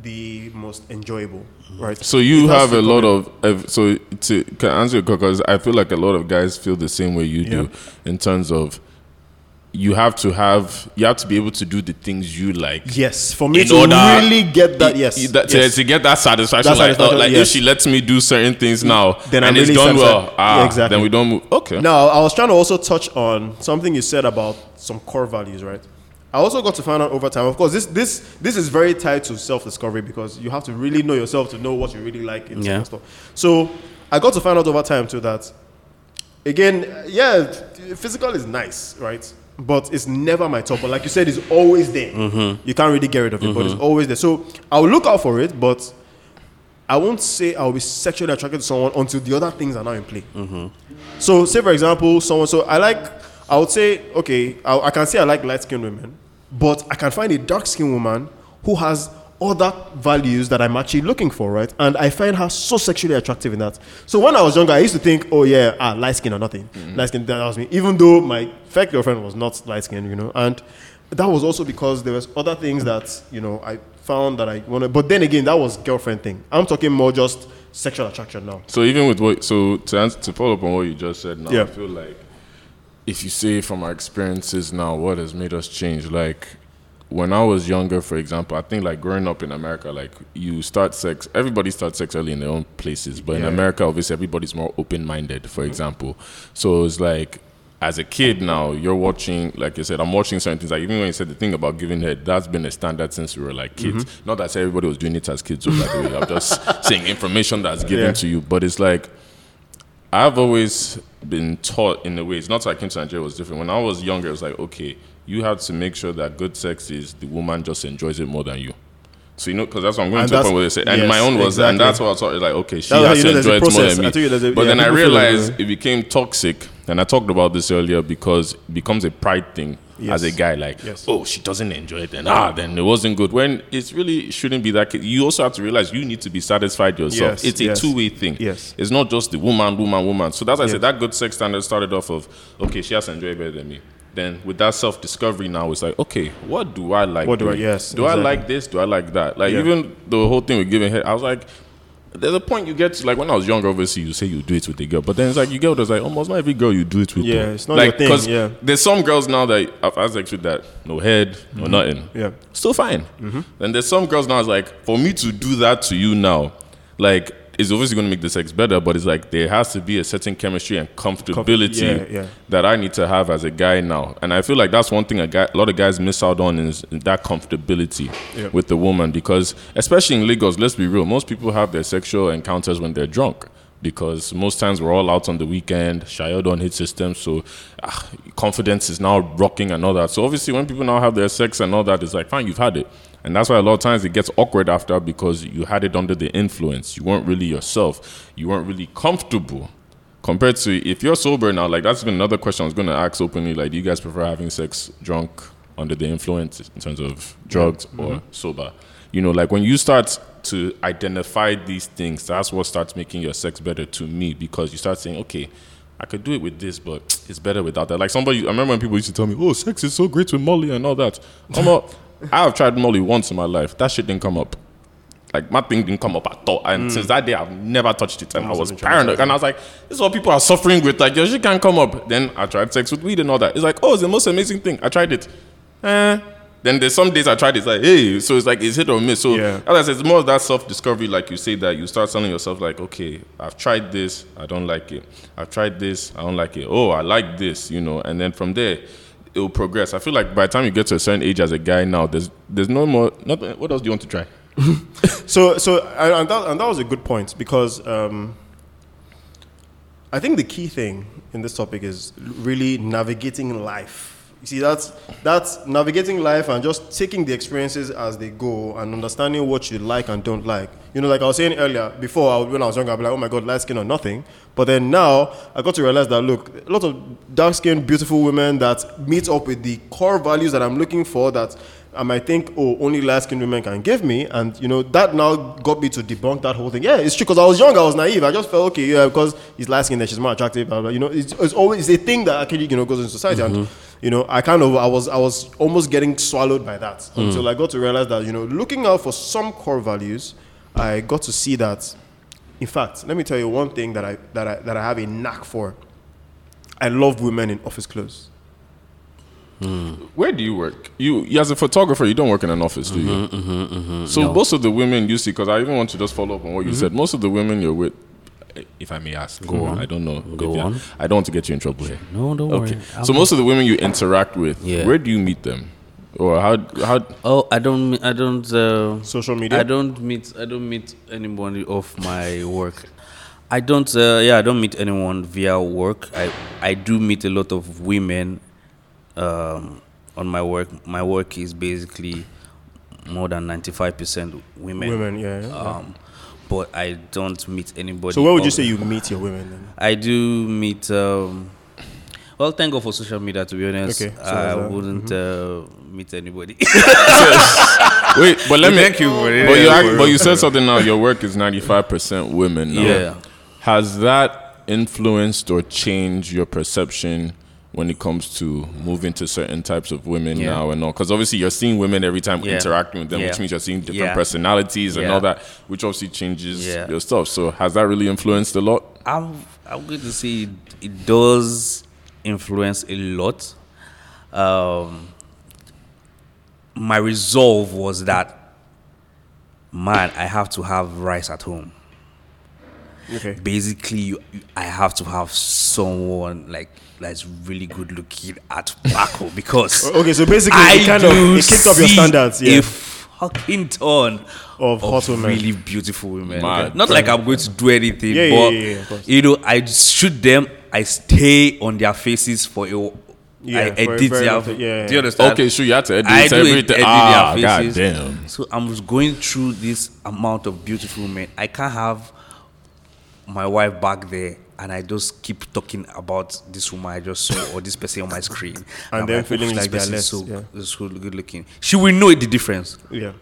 the most enjoyable, right? So you have a lot of, so to can I answer your because I feel like a lot of guys feel the same way you do in terms of you have to have you have to be able to do the things you like. yes for me to really get that. Yes, that- to- yes. to, get that satisfaction, That like, satisfaction, oh, like yes. if she lets me do certain things now, Then and I'm it's really done satisfied. well, ah, Yeah, exactly. then we don't move. Okay, Now, I was trying to also touch on something you said about some core values, right? I also got to find out over time. Of course, this this this is very tied to self discovery because you have to really know yourself to know what you really like and Yeah. stuff. So I got to find out over time too that again, yeah, physical is nice, right? But it's never my top. But like you said, it's always there. Mm-hmm. You can't really get rid of it, but it's mm-hmm. always there. So I'll look out for it, but I won't say I'll be sexually attracted to someone until the other things are now in play. Mm-hmm. So, say for example, someone. So I like. I would say, okay, I, I can say I like light skinned women, but I can find a dark skinned woman who has other values that I'm actually looking for, right? And I find her so sexually attractive in that. So when I was younger, I used to think, oh yeah, ah, light skin or nothing, light skin that was me. Even though my fake girlfriend was not light skinned, you know, and that was also because there was other things that you know I found that I wanted. But then again, that was girlfriend thing. I'm talking more just sexual attraction now. So even with what, so to answer, to follow up on what you just said, now Yeah. I feel like if you say from our experiences now, what has made us change? Like when I was younger, for example, I think like growing up in America, like you start sex, everybody starts sex early in their own places, but in America, obviously, everybody's more open-minded. For example, so it's like. As a kid now, you're watching, like you said, I'm watching certain things. Like even when you said the thing about giving head, that's been a standard since we were like kids. Mm-hmm. Not that everybody was doing it as kids, so by the way, I'm just saying information that's given Yeah. to you. But it's like I've always been taught in a way. It's not like I came to Nigeria was different. When I was younger, it was like, okay, you have to make sure that good sex is the woman just enjoys it more than you. So you know, because that's what I'm going And to the point where they say, and yes, my own was, and that's what I thought. Like, okay, she That's has to know there's a enjoy it more than me. a- but yeah, then I people feel like realized it became toxic, and I talked about this earlier because it becomes a pride thing Yes. as a guy. Like, Yes. oh, she doesn't enjoy it, then ah, then it wasn't good. When it really shouldn't be that. case. You also have to realize you need to be satisfied yourself. Yes, it's a yes. two-way thing. Yes. It's not just the woman, woman, woman. So that's why I said that good sex standard started off of okay, she has to enjoy better than me. Then with that self discovery now, it's like okay, what do I like? What do I- yes, Do I like this? Do I like that? Like even the whole thing with giving head, I was like. There's a point you get to like when I was younger. Obviously, you say you do it with a girl, but then it's like you get that's like almost not every girl you do it with. Yeah, though. it's not like your thing, yeah. there's some girls now that I've had sex with that no head, no nothing Mm-hmm. Yeah. still fine. Mm-hmm. Then there's some girls now. It's like for me to do that to you now, like it's obviously going to make the sex better, but it's like there has to be a certain chemistry and comfortability yeah, yeah. that I need to have as a guy now. And I feel like that's one thing a, guy, a lot of guys miss out on is that comfortability Yeah. with the woman because especially in Lagos, let's be real, most people have their sexual encounters when they're drunk. Because most times we're all out on the weekend, Shayo don't hit system, so ah, confidence is now rocking and all that. So obviously, when people now have their sex and all that, it's like fine, you've had it, and that's why a lot of times it gets awkward after because you had it under the influence. You weren't really yourself. You weren't really comfortable compared to if you're sober now, like that's been another question I was going to ask openly. Like, do you guys prefer having sex drunk under the influence in terms of drugs mm-hmm. or sober? You know, like when you start to identify these things, that's what starts making your sex better to me because you start saying, okay, I could do it with this, but it's better without that. Like somebody, I remember when people used to tell me, oh, sex is so great with Molly and all that. I'm not, I have tried Molly once in my life. That shit didn't come up. Like my thing didn't come up at all, and since that day I've never touched it, and I was have been traumatized. paranoid. And I was like, "This is what people are suffering with." Like, your shit can't come up. Then I tried sex with weed and all that. It's like, oh, it's the most amazing thing. I tried it. Eh. Then there's some days I tried it, it's like, hey, so it's like it's hit or miss. So Yeah. as I said, it's more of that self discovery, like you say that you start telling yourself, like, okay, I've tried this, I don't like it. I've tried this, I don't like it. Oh, I like this, you know. And then from there, it will progress. I feel like by the time you get to a certain age as a guy now, there's there's no more. Nothing. What else do you want to try? So, so and that, and that was a good point because um, I think the key thing in this topic is really navigating life. You see, that's that's navigating life and just taking the experiences as they go and understanding what you like and don't like. You know, like I was saying earlier, before I, when I was younger, I'd be like, "Oh my God, light skin or nothing." But then now, I got to realize that look, a lot of dark-skinned, beautiful women that meet up with the core values that I'm looking for that I might think, oh, only light skinned women can give me. And, you know, that now got me to debunk that whole thing. Yeah, it's true because I was young, I was naive. I just felt, okay, yeah, because he's light skinned and she's more attractive. You know, it's, it's always it's a thing that actually, you know, goes in society. And, mm-hmm. You know, I kind of, I was, I was almost getting swallowed by that until I got to realize that, you know, looking out for some core values, I got to see that. In fact, let me tell you one thing that I, that I, that I have a knack for. I love women in office clothes. Hmm. Where do you work? You, you as a photographer, you don't work in an office, do you? Mm-hmm, mm-hmm, mm-hmm. So most of the women you see, because I even want to just follow up on what you mm-hmm. said. Most of the women you're with, if I may ask, Go on. I don't know. Go on. I don't want to get you in trouble here. No, don't Okay. worry. So most of the women you interact with, Yeah. where do you meet them, or how how? Oh, I don't. I don't. Uh, Social media? I don't meet. I don't meet anybody off my work. I don't. Uh, yeah, I don't meet anyone via work. I I do meet a lot of women. Um, on my work, my work is basically more than ninety five percent women. Women, yeah. yeah. Um, but I don't meet anybody. So where would you say you meet your women then? I do meet. Um, well, thank God for social media. To be honest, Okay, so I there's that. wouldn't uh, meet anybody. Wait, but let me. Thank you for it. But you Yeah, act- but you said something now. Your work is ninety five percent women. Now. Yeah. Has that influenced or changed your perception when it comes to moving to certain types of women Yeah. now and all? Because obviously you're seeing women every time Yeah. interacting with them, which means you're seeing different Yeah. personalities and all that, which obviously changes Yeah. your stuff. So has that really influenced a lot? I'm I'm going to say it, it does influence a lot. Um, my resolve was that, man, I have to have rice at home. Okay. Basically, you, you- I have to have someone like that's really good looking at back home because Okay, so basically I it kind do of it kicked up your standards. Yeah. If fucking ton Of hot women. really beautiful women. Mad. Not like I'm going to do anything, Yeah, yeah, but yeah, yeah, of you know, I shoot them. I stay on their faces for a. Yeah, I for edit their. long. Yeah, yeah. Do you understand? Okay, sure, you have to edit I everything. ed- edit ah, their god damn. So I'm going through this amount of beautiful men. I can't have my wife back there and I just keep talking about this woman I just saw or this person on my screen. I'm then like, feeling "Oh, like they're less, so, is so good looking. She will know the difference Yeah.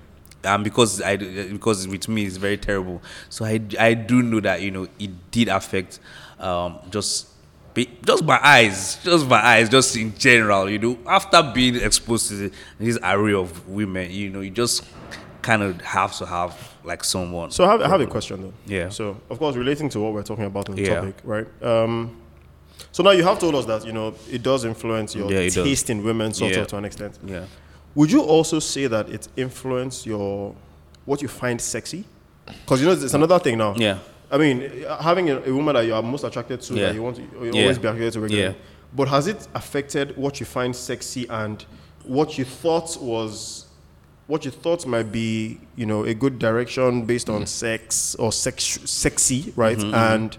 um, because I because with me it's very terrible. So I, I do know that you know it did affect um, just be, just my eyes, just my eyes, just in general. You know, after being exposed to this array of women, you know, you just kind of have to have like someone. So I have, I have a question though. Yeah. So of course, relating to what we're talking about in the Yeah. topic, right? Um, so now you have told us that you know it does influence your Yeah, it does. taste in women, sort Yeah. of to an extent. yeah, Would you also say that it influenced your what you find sexy? Because you know it's another thing now. yeah, I mean, having a, a woman that you are most attracted to, Yeah. that you want to you always be attracted to regularly. Yeah. But has it affected what you find sexy and what you thought was, what you thought might be, you know, a good direction based on sex or sex, sexy, right? Mm-hmm, And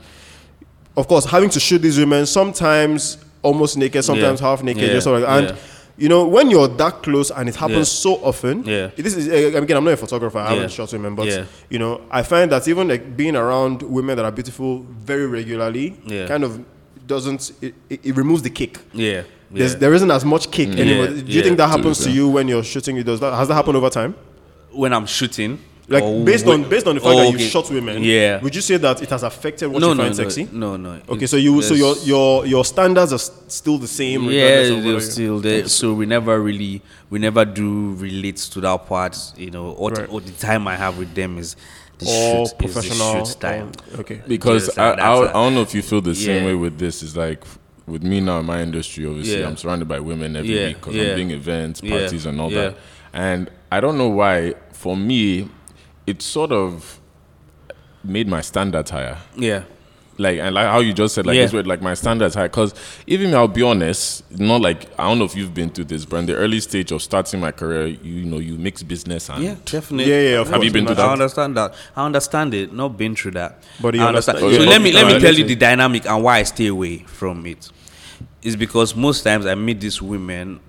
of course, having to shoot these women sometimes almost naked, sometimes Yeah. half naked, Yeah. just of, and. Yeah. You know, when you're that close and it happens so often, Yeah. this is uh, again. I'm not a photographer. I haven't shot women, but you know, I find that even like being around women that are beautiful very regularly, Yeah. kind of doesn't it, it, it removes the kick. yeah. There's, yeah. there isn't as much kick mm. anymore. Yeah, Do you yeah. think that happens to you when you're shooting? It does that has that happened over time? when I'm shooting, Like or based when- on based on the fact Oh, that you've shot women, Yeah. Would you say that it has affected what no, you no, find no, sexy? no, no. Okay, It- so you so your your your standards are still the same. yeah they're still there so we never really we never do relate to that part you know all, Right. the, all the time i have with them is the all shoot, professional. shoot time all- okay. Because Yes, I, that's I, a- I don't know if you feel the same way with this. It's like with me now in my industry, obviously, Yeah. I'm surrounded by women every Yeah, week because yeah. I'm doing events, parties, and all that. And I don't know why, for me, it sort of made my standards higher. yeah Like and like how you just said, like Yeah. this way, like my standards high. Because even I'll be honest, not like I don't know if you've been through this, but in the early stage of starting my career, you, you know, you mix business and yeah definitely Yeah, yeah, of Have you been to that? I understand that. I understand it. Not been through that. But you I understand. understand- So Okay, let me let me tell you the dynamic and why I stay away from it. Is because most times I meet these women,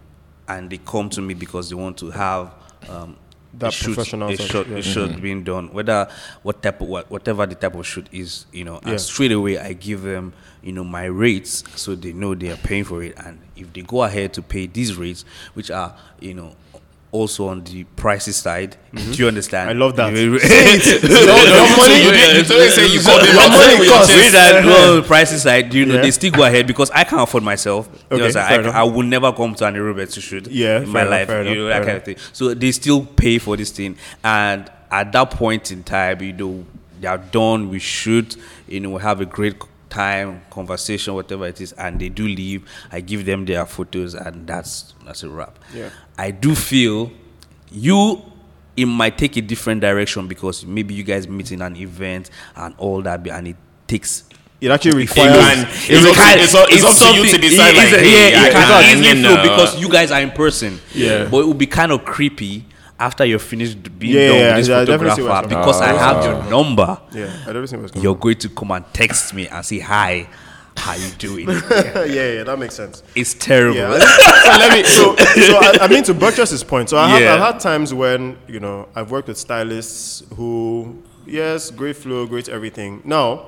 and they come to me because they want to have. Um, That shoot, professional sort, shoot, yeah. a shoot mm. being done, whether what type of what, whatever the type of shoot is, you know, Yeah. and straight away I give them, you know, my rates so they know they are paying for it, and if they go ahead to pay these rates, which are, you know, also on the pricey side, do you understand? Mm-hmm. I love that. You- your money- you did- you say you got the your money thing your costs. that well, pricey side, you know, Yeah. they still go ahead because I can't afford myself. You Okay, know, so I, enough. I will never come to Anny Robert to shoot Yeah, in my enough, life. you know, that kind of thing. So they still pay for this thing, and at that point in time, you know, they are done. We shoot. You know, we have a great time, conversation, whatever it is, and they do leave. I give them their photos, and that's that's a wrap. Yeah. I do feel you it might take a different direction because maybe you guys meet in an event and all that and it takes It actually requires. can- It's up to- it's up- it's up to you to something- decide, it's like, a- hey, yeah, I it can easily you flow know. because you guys are in person. Yeah. But it would be kind of creepy after you're finished being Yeah, done yeah, with this yeah, I definitely see where photographer it's because I have from. your number. yeah, I don't see going You're going to come and text me and say hi. How you doing? yeah, yeah, that makes sense. it's terrible. Yeah. so let me. So, so I, I mean to buttress his point. So I have, I've had times when you know I've worked with stylists who, yes, great flow, great everything. Now,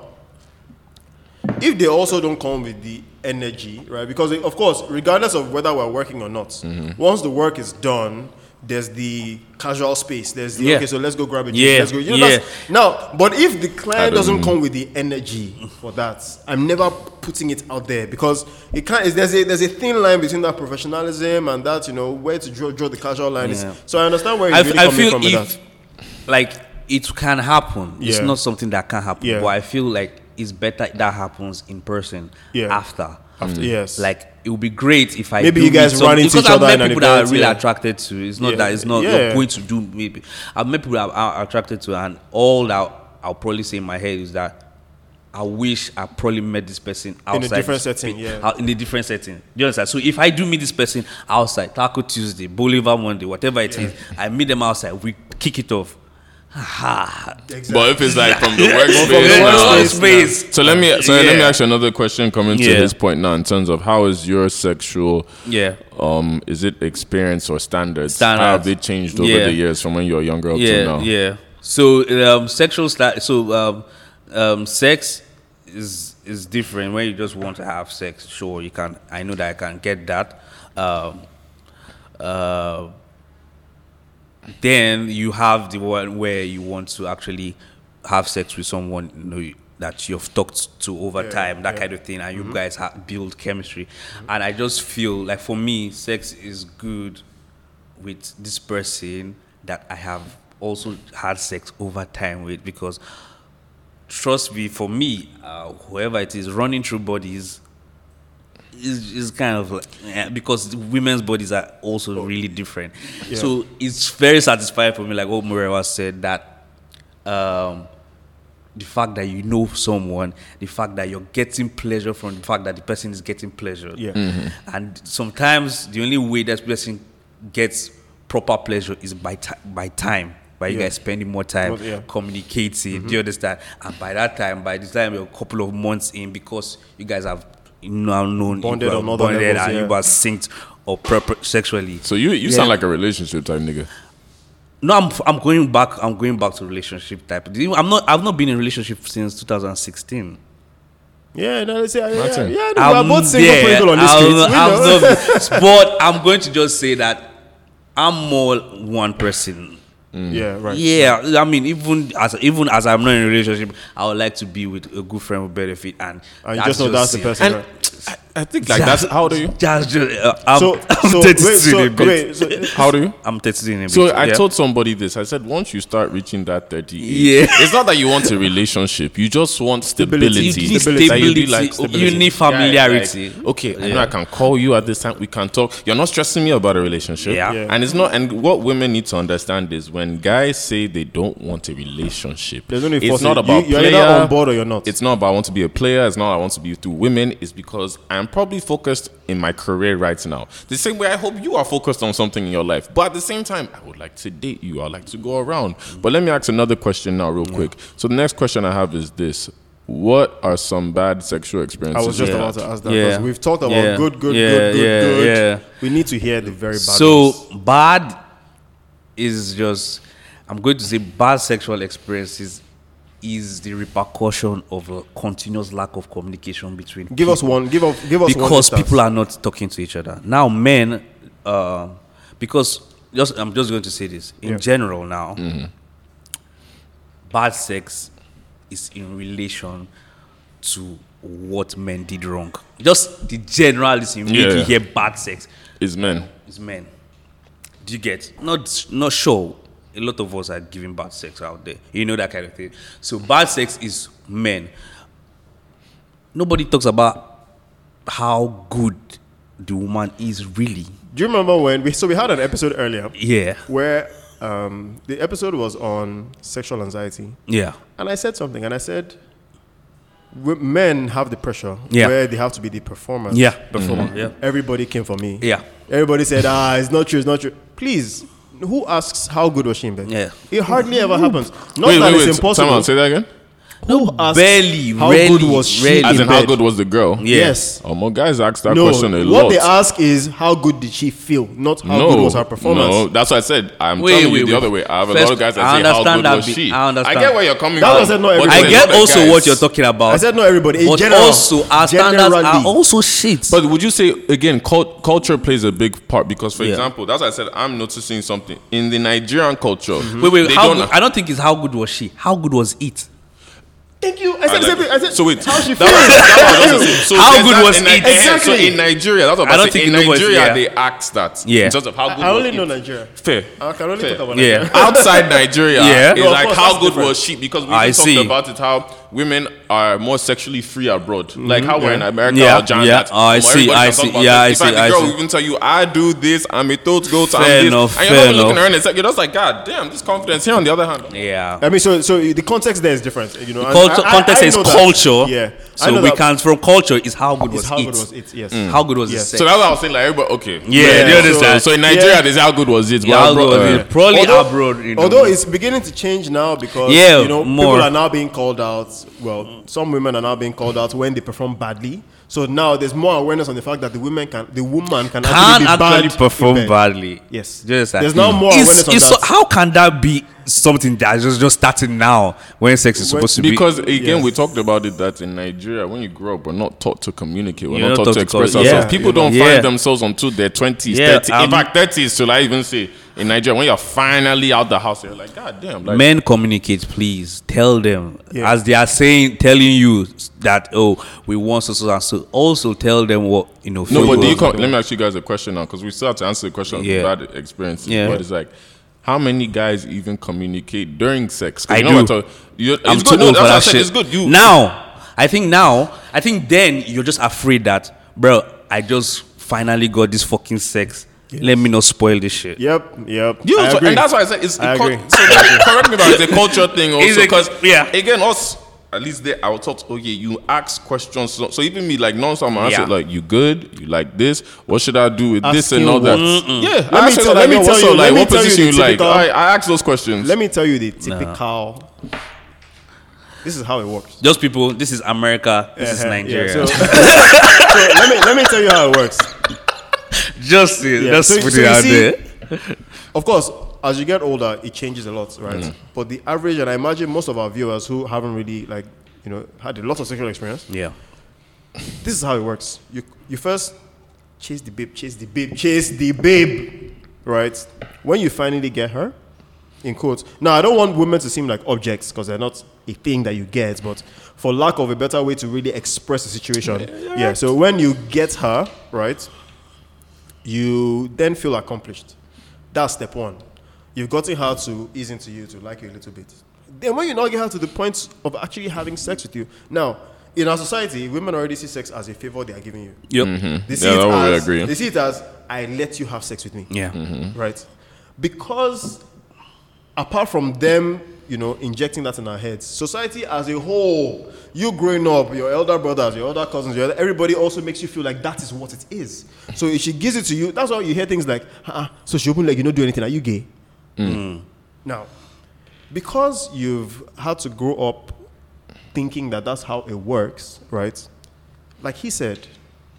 if they also don't come with the energy, right? Because of course, regardless of whether we're working or not, Mm-hmm. once the work is done. There's the casual space. There's the Yeah. okay, so let's go grab a drink. Yeah, Let's go. You know, yeah. now, but if the client doesn't come with the energy for that, I'm never putting it out there because it can't. There's a there's a thin line between that professionalism and that you know where to draw draw the casual line. is. Yeah. So I understand where you're really I coming feel from with if that. like it can happen. It's not something that can happen. Yeah. But I feel like it's better that happens in person Yeah. After. After mm. yes, Like it would be great if I Maybe you guys run into each I've other met in an people that event, are really yeah. attracted to. It's not Yeah. that it's not Yeah. you're going to do maybe. I've met people that are attracted to, and all that I'll probably say in my head is that. I wish I probably met this person outside uh, In a different setting, yeah. in a different setting. You understand? So if I do meet this person outside, Taco Tuesday, Bolivar Monday, whatever it is, I meet them outside. We kick it off. Ha. But if it's like from the from the workspace, now- workspace, Space. So let me so let me ask you another question coming to this point now in terms of how is your sexual Yeah. um is it experience or standards? How have they changed over Yeah. the years from when you were younger up yeah, to now? Yeah. So um, sexual sta- so um, um, sex is is different when you just want to have sex. Sure, you can. I know that I can get that. Um, uh, then you have the one where you want to actually have sex with someone you know, that you've talked to over Yeah, time, that yeah. kind of thing, and you guys ha- build chemistry. And I just feel like for me, sex is good with this person that I have also had sex over time with because trust me, for me, uh, whoever it is running through bodies is, is kind of like yeah, because women's bodies are also really different. Yeah. So it's very satisfying for me, like what Murewa said, that um, the fact that you know someone, the fact that you're getting pleasure from the fact that the person is getting pleasure. Yeah. Mm-hmm. And sometimes the only way that person gets proper pleasure is by ti by time. By you guys spending more time Well, yeah. communicating, do you mm-hmm. understand? And by that time, by the time you're a couple of months in, because you guys have now known, Bonded you have on other bonded levels, and yeah. you are synced or proper sexually. So you you Yeah. sound like a relationship type nigga. No, I'm I'm going back. I'm going back to relationship type. I'm not. I've not been in a relationship since 2016. Yeah, no, let's say, yeah, yeah, Martin. yeah, no, we're both single there. people on the I'm- streets. we I'm not- but I'm going to just say that I'm more one person. Mm. yeah, right. Yeah, I mean, even as even as I'm not in a relationship, I would like to be with a good friend with benefit, and And you just know that's the person. And right? I, I think like that's how old are you? Just, just uh, I'm, So, I'm so, 32 wait, so, in a bit. wait, so, How old are you? I'm 32 in a So bit. I yeah. told somebody this. I said once you start reaching that 30 Yeah. it's not that you want a relationship. You just want stability. Stability. You need Stability. That you stability. You need Guy, familiarity. like, okay, I know I can call you at this time. We can talk. You're not stressing me about a relationship. Yeah. Yeah. And it's not. And what women need to understand is when guys say they don't want a relationship, There's only it's not about You- you're player. either on board or you're not. It's not about I want to be a player. It's not I want to be through women. It's because I'm probably focused in my career right now. The same way I hope you are focused on something in your life. But at the same time, I would like to date you. I'd like to go around. But let me ask another question now, real quick. So the next question I have is this. What are some bad sexual experiences? I was just you about to ask that Yeah. because we've talked about Yeah. good, good, Yeah, good, good, yeah, good. yeah. We need to hear the very bad. So ones. bad is just I'm going to say bad sexual experiences is the repercussion of a continuous lack of communication between give us one. Give us. Give us one. because instance. people are not talking to each other now men uh, because just i'm just going to say this in Yeah. general now bad sex is in relation to what men did wrong just the generalism you Yeah. make you hear bad sex It's men. is men do you get not not sure a lot of us are giving bad sex out there you know that kind of thing so bad sex is men nobody talks about how good the woman is really Do you remember when we? So we had an episode earlier yeah where um, the episode was on sexual anxiety, yeah and I said something, and I said. Men have the pressure Yeah. where they have to be the performers. yeah performer yeah Everybody came for me. yeah Everybody said, ah, it's not true, it's not true. Please, who asks how good was she in? Yeah. It hardly ever hmm. happens. Not wait, that wait, it's wait. impossible. Time out. Say that again. Who asks barely, how rarely, good was she rarely. As in in, how bed? good was the girl? Yeah. Yes. Oh, more guys ask that No, question a lot. what they ask is how good did she feel, not how no, good was her performance. No, that's what I said. I'm Wait, telling wait, you the wait. other way. I have a First, lot of guys that I say how understand good that was bit. she. I understand. I get where you're coming That from. was it, not but everybody. I there's get other also guys- what you're talking about. I said not everybody. In but general, also our standards are generally. also shit. But would you say again, cult- culture plays a big part because, for Yeah. example, that's why I said I'm noticing something in the Nigerian culture. Mm-hmm. wait, wait. they How don't- good, I don't think it's how good was she. How good was it? Thank you. I said I like. I said so wait, how she that was- that was so How good was it? Ni- Exactly. So in Nigeria, that's what I I'm don't saying. think In nobody's- Nigeria, yeah. they ask that Yeah. in terms of how good. I was only it. know Nigeria. Fair. I can only Fair. talk about Yeah. Nigeria. outside Nigeria Yeah. it's No, like course, how good different. was she because we I even talked about it how women are more sexually free abroad. Like how we're in America Yeah, or Jan yeah. that, Oh, I see, everybody I can talk see. about Yeah, this. I In fact, see, the I girl see. will even tell you, I do this, I'm a thought goat, I'm Fair this. enough, and you're not even looking around. and it's like, you're just like, God damn, this confidence here on the other hand. Yeah. I mean, so so the context there is different. You know, and Culture, I- I- context I is know that. culture. Yeah, So we can from culture is how good was how it? good was it? Yes. How good was Yes. the sex? So that's what I was saying, like, everybody, okay. Yeah, Yeah, do you so- understand? So in Nigeria, Yeah. there's how good was it? Yeah, Well, how bro- good was uh, it? Probably although, abroad. You know. although it's beginning to change now because Yeah, you know more. people are now being called out. Well, some women are now being called out when they perform badly. So now there's more awareness on the fact that the women can, the woman can, can actually be actually bad perform badly. Yes. Just like- There's now more It's- awareness on it's that. so- how can that be something that is just, just starting now when sex is When- supposed to be? Because again, Yes. we talked about it that in Nigeria, when you grow up, we're not taught to communicate. We're not not taught to taught to express co- ourselves. yeah. People You know. don't Yeah. find themselves until their twenties, Yeah, 30s. In um, fact, thirties. So I even say in Nigeria, when you're finally out the house, you're like, God damn, like, Men communicate, please. Tell them Yeah. as they are saying, telling you that oh, we want so so and so. Also tell them what you know. No, but do you you- come, let me ask you guys a question now because we still have to answer the question Yeah. of bad experiences. Yeah. But it's like, how many guys even communicate during sex? I you know do. what I'm talking- you- I'm too good. No, old that's for that shit. It's good. You now, I think now, I think then you're just afraid that, bro. I just finally got this fucking sex. Let me not spoil this shit. Yep. Yep. You, I so, agree. and that's why I said it's. I a cul- agree. so correct me if I'm it's a culture thing also because yeah. again us at least there I was taught okay you ask questions so, so even me like non-stop I'm Yeah. answer like you good you like this what should I do with this and all that what? yeah Let I me ask her, tell- like, let me tell you- up? let like me what tell you position the you like typical- I, I ask those questions Let me tell you the typical. This is how it works. Just people. This is America. This is Uh-huh, Nigeria. yeah, so, so let me let me tell you how it works. just Yeah, just so- put so it out see- there. Of course, as you get older, it changes a lot, right? Mm. But the average, and I imagine most of our viewers who haven't really like you know had a lot of sexual experience, Yeah. this is how it works. You you first chase the babe, chase the babe, chase the babe, right? When you finally get her, in quotes. Now I don't want women to seem like objects because they're not a thing that you get, but for lack of a better way to really express the situation, yeah. So when you get her, right, you then feel accomplished. That's step one. You've gotten her to ease into you to like you a little bit. Then when you now get her to the point of actually having sex with you, now in our society, women already see sex as a favor they are giving you. Yep. They see, Yeah, it as, agree. they see it as I let you have sex with me Yeah. right? Because apart from them, you know, injecting that in our heads, society as a whole, you growing up, your elder brothers, your elder cousins, your elder, everybody also makes you feel like that is what it is. So if she gives it to you, that's why you hear things like, ah, ah so she open like you don't do anything, are you gay? Hmm. Hmm. Now, because you've had to grow up thinking that that's how it works, right? Like he said,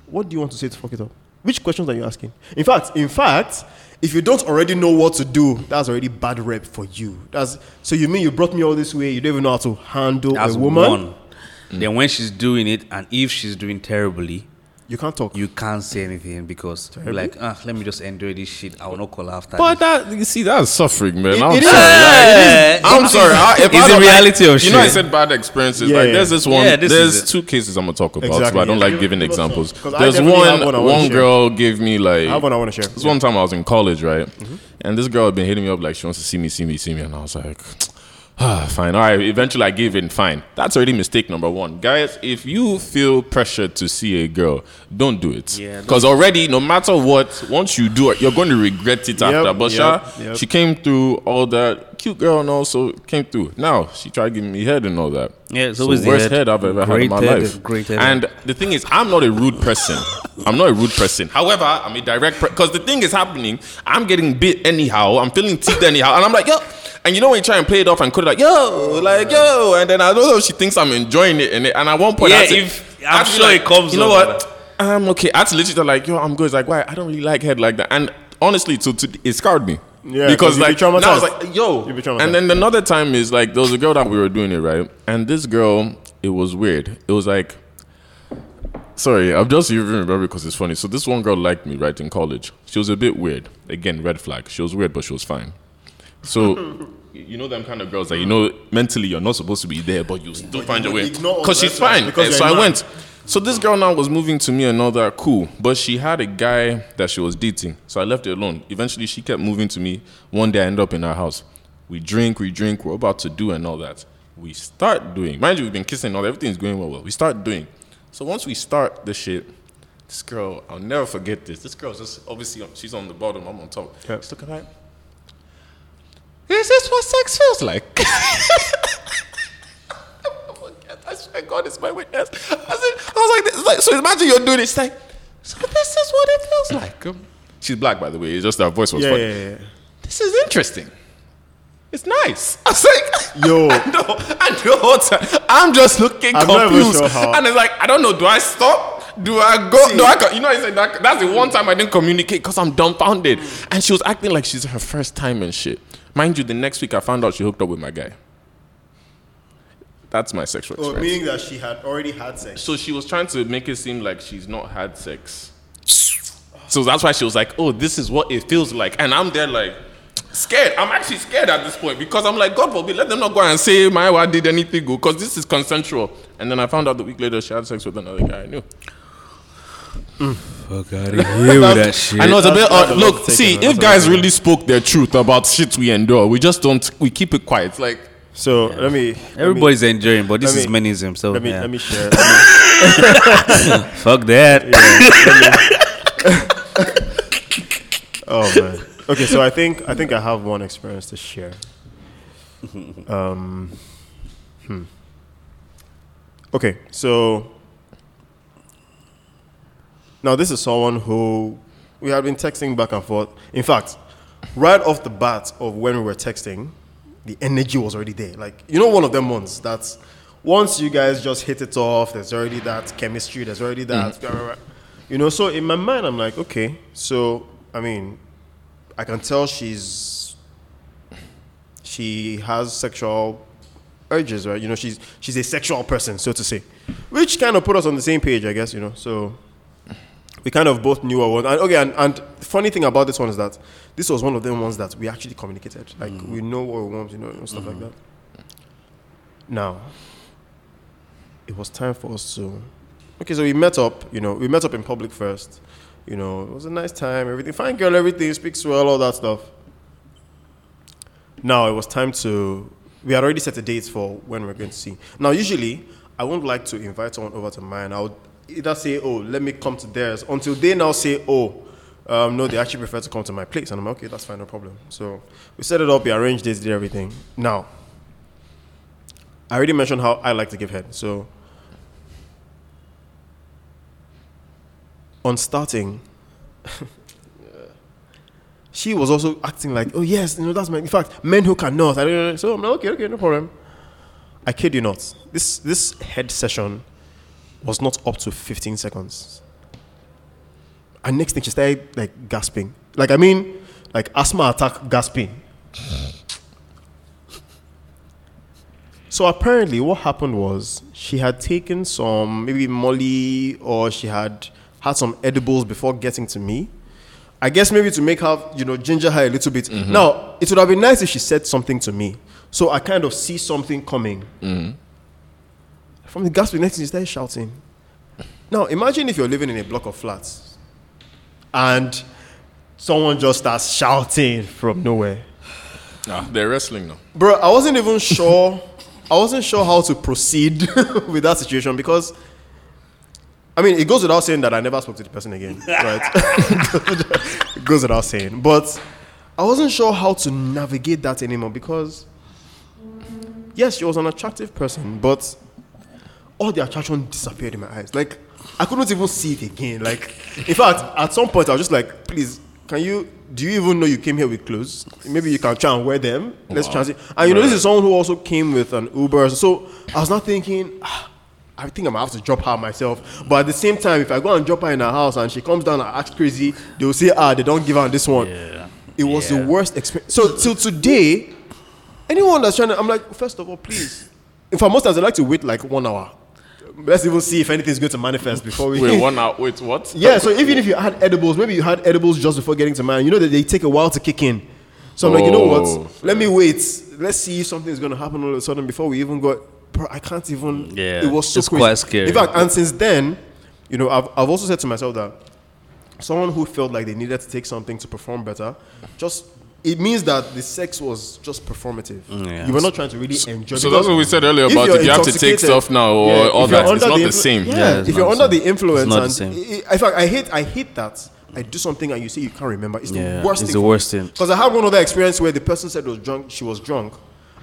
what do you want to say to fuck it up? Which questions are you asking? In fact, in fact, if you don't already know what to do, that's already bad rep for you. That's so you mean you brought me all this way, you don't even know how to handle As a woman? one. Then when she's doing it, and if she's doing terribly, You can't talk. you can't say anything because you're like, ah, let me just enjoy this shit. I will not call after. but this. that you see that's suffering man It- I'm it sorry is. Like, Yeah, I'm it sorry is- I, if it's I the reality like, of you know I said bad experiences Yeah, like there's this one Yeah, this is there's it. two cases I'm gonna talk about Exactly, but I don't yeah. like giving give us some, examples 'cause I there's one one one girl gave me like I have one I want to share. This one time I was in college, right? And this girl had been hitting me up like she wants to see me, see me, see me, and I was like, fine. All right. Eventually, I gave in. Fine. That's already mistake number one, guys. If you feel pressured to see a girl, don't do it. Yeah, Because already, no matter what, once you do it, you're going to regret it after. But yep, Sha, yep. she came through all that. Cute girl and all, so came through. Now she tried giving me head and all that. Yeah, it's So always the worst head. head I've ever had in my head, life. great head. And the thing is, I'm not a rude person. I'm not a rude person. However, I'm a direct because the thing is happening. I'm getting bit anyhow. I'm feeling teeth anyhow, and I'm like, yo. And you know when you try and play it off and cut it like, yo, like yo, and then I don't know if she thinks I'm enjoying it, and, it, and at one point, Yeah, if- I'm sure like, it comes You know what? I'm okay. I had to literally like, yo, I'm good. It's like, why? I don't really like head like that. And honestly, to, to it scarred me. Yeah, 'cause because you'd be like now I was like, yo, You'd be traumatized. and then another time is like there was a girl that we were doing it right, and this girl, it was weird. It was like, sorry, I'm just even remember because it's funny. So this one girl liked me right in college. She was a bit weird. Again, red flag. She was weird, but she was fine. So. You know them kind of girls that you know mentally you're not supposed to be there, but you still find your way because she's fine. because so I went. So this girl now was moving to me and all that, cool. But she had a guy that she was dating. So I left it alone. Eventually she kept moving to me. One day I ended up in her house. We drink, we drink, we're about to do and all that. We start doing. Mind you, we've been kissing all. Everything's going well. well. We start doing. So once we start the shit, this girl, I'll never forget this. This girl's just obviously she's on the bottom. I'm on top. Yeah. She's looking like. Is this what sex feels like? I swear God is my witness. I, said, I was like, this, like, so imagine you're doing it. It's like, so this is what it feels like. Um, she's black, by the way. It's just her voice was Yeah, funny. yeah, yeah. This is interesting. It's nice. I was like, Yo. I know, I know. I'm just looking I'm confused. sure And it's like, I don't know. Do I stop? Do I go? do I? co- You know, I said that, that's the one time I didn't communicate because I'm dumbfounded. And she was acting like she's her first time and shit. Mind you, the next week I found out she hooked up with my guy. That's my sexual Oh, experience. meaning that she had already had sex. So she was trying to make it seem like she's not had sex. So that's why she was like, "Oh, this is what it feels like," and I'm there like scared. I'm actually scared at this point because I'm like, God forbid, let them not go and say my wife did anything good because this is consensual. And then I found out the week later she had sex with another guy. I knew. Fuck out of here with that shit. I know it's a bit. Uh, that's a lot look, see, if guys really spoke their truth about shit we endure, we just don't. We keep it quiet. Like So let me. let me- Everybody's enjoying, but this let is me- So. Let me yeah. let me share. Let me- Fuck that. oh man. Okay, so I think I think I have one experience to share. Um. Hmm. Okay, so now this is someone who we had been texting back and forth. In fact, right off the bat of when we were texting, the energy was already there. Like you know, one of them ones that's once you guys just hit it off, there's already that chemistry. There's already that. Mm. You know, so in my mind, I'm like, okay, so I mean, I can tell she's she has sexual urges, right? You know, she's she's a sexual person, so to say, which kind of put us on the same page, I guess. You know, so we kind of both knew what. And okay, and, and the funny thing about this one is that this was one of them ones that we actually communicated. Like mm. we know what we want, you know, and stuff like mm-hmm. that. Now, it was time for us to. Okay, so we met up. You know, we met up in public first. You know, it was a nice time. Everything fine, girl. Everything speaks well, all that stuff. Now it was time to. We had already set a date for when we're going to see. Now, usually, I wouldn't like to invite someone over to mine. I would either say, "Oh, let me come to theirs," until they now say, "Oh, um, no, they actually prefer to come to my place," and I'm like, "Okay, that's fine, no problem." So we set it up, we arranged this, did everything. Now, I already mentioned how I like to give head, so on starting, she was also acting like, oh yes, you know that's my. In fact, men who cannot. I don't know. So I'm like, okay, okay, no problem. I kid you not. This this head session was not up to 15 seconds. And next thing she started like gasping. Like I mean, like asthma attack gasping. So apparently, what happened was she had taken some maybe Molly or she had had some edibles before getting to me. I guess maybe to make her, you know, ginger her a little bit. Mm-hmm. Now, it would have been nice if she said something to me. So I kind of see something coming. Mm-hmm. From the gasping, next thing she started shouting. Now, imagine if you're living in a block of flats and someone just starts shouting from nowhere. ah, they're wrestling now. Bro, I wasn't even sure. I wasn't sure how to proceed with that situation because, I mean, it goes without saying that I never spoke to the person again, right? it goes without saying, but I wasn't sure how to navigate that anymore because, yes, she was an attractive person, but all the attraction disappeared in my eyes. Like I couldn't even see it again. Like in fact, at some point I was just like, please, can you do you even know you came here with clothes? Maybe you can try and wear them. Let's transit. And you know, this is someone who also came with an Uber. So I was not thinking, ah, I think I'm gonna have to drop her myself. But at the same time, if I go and drop her in her house and she comes down and acts crazy, they'll say, ah, they don't give her this one. Yeah. It was Yeah. the worst experience. So till today, anyone that's trying to, I'm like, first of all, please. In fact, most times I like to wait like one hour. Let's even see if anything's going to manifest before we. Wait, one out. Wait, what? yeah. So even if you had edibles, maybe you had edibles just before getting to mine. You know that they take a while to kick in. So I'm like, you know Oh. what? Let me wait. Let's see if something's going to happen all of a sudden before we even got. Bro, I can't even. Yeah, It was so it's crazy. quite scary. In fact, and since then, you know, I've, I've also said to myself that someone who felt like they needed to take something to perform better, just it means that the sex was just performative. Mm, yeah. You were not trying to really enjoy. So that's what we said earlier about if you have to take stuff now or Yeah, all that. It's not the influ- same. Yeah, Yeah, if you're under the influence, It's not the same. In fact, I hate, I hate that. I do something and you say you can't remember. It's the worst. it's thing the worst thing. Because I had one other experience where the person said was drunk. She was drunk.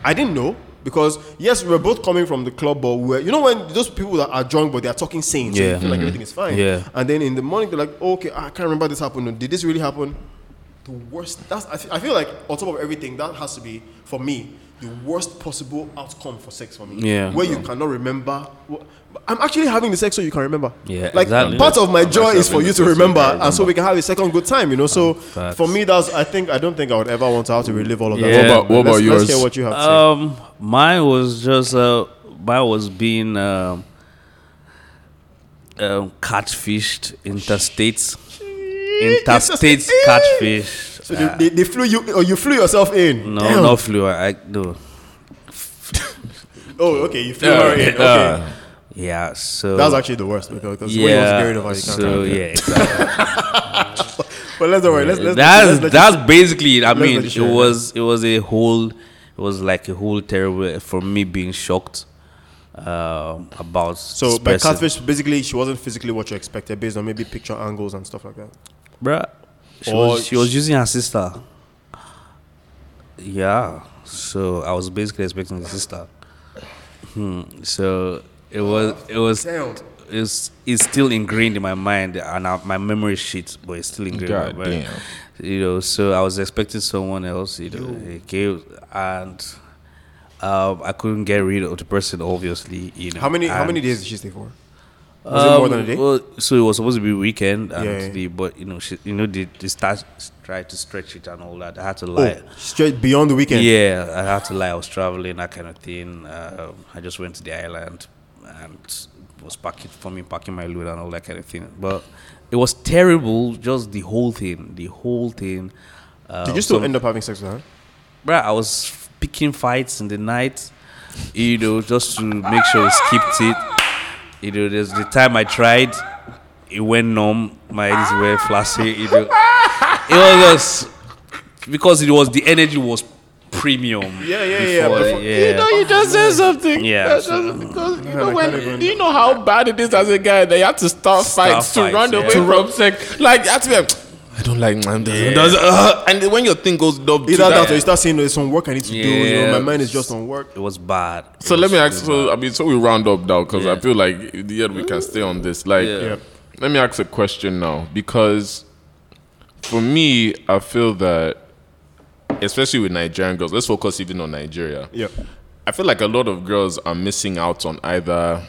I didn't know because yes, we were both coming from the club, but we were, you know when those people that are drunk but they are talking sane, so you Yeah. feel like mm-hmm. everything is fine. Yeah. And then in the morning they're like, oh, okay, I can't remember this happened. Did this really happen? The worst. That's I, fe- I feel like on top of everything that has to be for me the worst possible outcome for sex for me. Yeah. Where you cannot remember. wh- I'm actually having the sex so you can remember. Yeah, Like exactly. part of my I'm joy is for you to sex so you remember, and so we can have a second good time. You know. So facts. for me, that's I think I don't think I would ever want to have to relive all of that. Yeah. What about- what Let's- about Let's yours? hear what you have to say. Um, mine was just uh, mine was being um, um, catfished interstates, interstates catfish. So they, they, they flew you, or you flew yourself in. No, Damn. no flu. I, I no. Oh, okay, you flew Yeah, her in. Okay, yeah. Yeah, so that's actually the worst because, because when you was yeah. buried over, you can't. So yeah, exactly. But let's don't worry. Let's let's that's let's that's basically. it. I mean, it share. was it was a whole. It was like a whole terrible for me being shocked um, about. So this by catfish, basically, she wasn't physically what you expected based on maybe picture angles and stuff like that. Bruh, she Or was she was using her sister. Yeah, so I was basically expecting the sister. Hmm. So it was it was Damn. it's it's still ingrained in my mind and uh, my memory sheet, but it's still ingrained God in my mind. damn. You know, so I was expecting someone else. You know, it came and. Um, I couldn't get rid of the person, obviously. You know. How many how many days did she stay for? Was it more um, than a day? Well, so it was supposed to be weekend, and Yeah, yeah. the but you know, she, you know, they, they start try to stretch it and all that. I had to lie. Oh, straight beyond the weekend. Yeah, I had to lie. I was traveling, that kind of thing. Um, I just went to the island and was packing for me, packing my load and all that kind of thing. But it was terrible, just the whole thing, the whole thing. Uh, Did you still some- end up having sex with her? Bruh, I was picking fights in the night, you know, just to make sure we skipped it. You know, there's the time I tried, it went numb, my eyes were flashy, you know. It was just because it was the energy was premium. Yeah, yeah, yeah, before, before- yeah. You know, you just said something. Yeah, so- just because you know when can't you know how bad it is as a guy that you have to start Start fights to fights, run yeah. away To from sex. Like you have to be like, I don't like man. Does, does, uh, and when your thing goes dumb, Either that, that, or you start saying there's some work I need to do. You know, my mind is just on work. It was bad. It So let me ask. So I mean, so we round up now because I feel like in the end we can stay on this. Like, Yeah. Yeah. let me ask a question now because for me, I feel that especially with Nigerian girls, let's focus even on Nigeria. Yeah. I feel like a lot of girls are missing out on either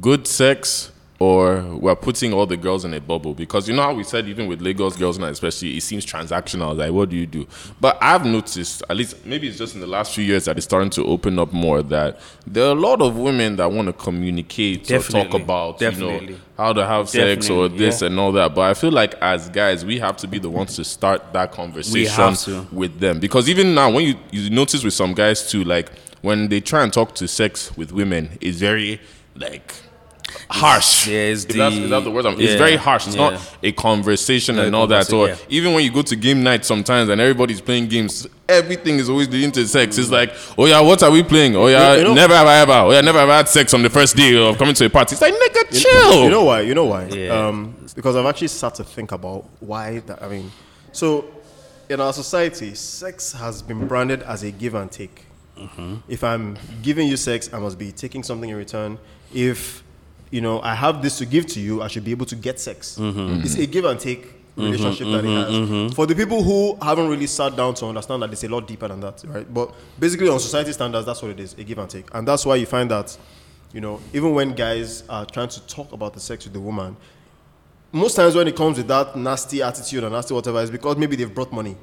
good sex or we're putting all the girls in a bubble. Because you know how we said even with Lagos girls now especially it seems transactional. Like what do you do? But I've noticed at least maybe it's just in the last few years that it's starting to open up more that there are a lot of women that want to communicate or talk Definitely. about you know how to have sex or this yeah. and all that. But I feel like as guys we have to be the ones to start that conversation with them. Because even now when you you notice with some guys too like when they try and talk to sex with women it's very like harsh Yeah, it's If that's, the- is that the word I'm- it's very harsh it's yeah. not a conversation Not a and all that or yeah. even when you go to game night sometimes and everybody's playing games everything is always leading to sex it's like oh yeah what are we playing oh yeah You know- never have I ever oh yeah never have I had sex on the first day of coming to a party it's like nigga chill You know why? You know why? Yeah. Um, because I've actually sat to think about why that. I mean, so in our society, sex has been branded as a give and take. Mm-hmm. If I'm giving you sex, I must be taking something in return. If you know I have this to give to you, I should be able to get sex. Mm-hmm. It's a give and take mm-hmm. relationship that it mm-hmm. has. Mm-hmm. For the people who haven't really sat down to understand that it's a lot deeper than that, right? But basically, on society standards, that's what it is—a give and take, and that's why you find that you know, even when guys are trying to talk about the sex with the woman, most times when it comes with that nasty attitude and nasty whatever, it's because maybe they've brought money,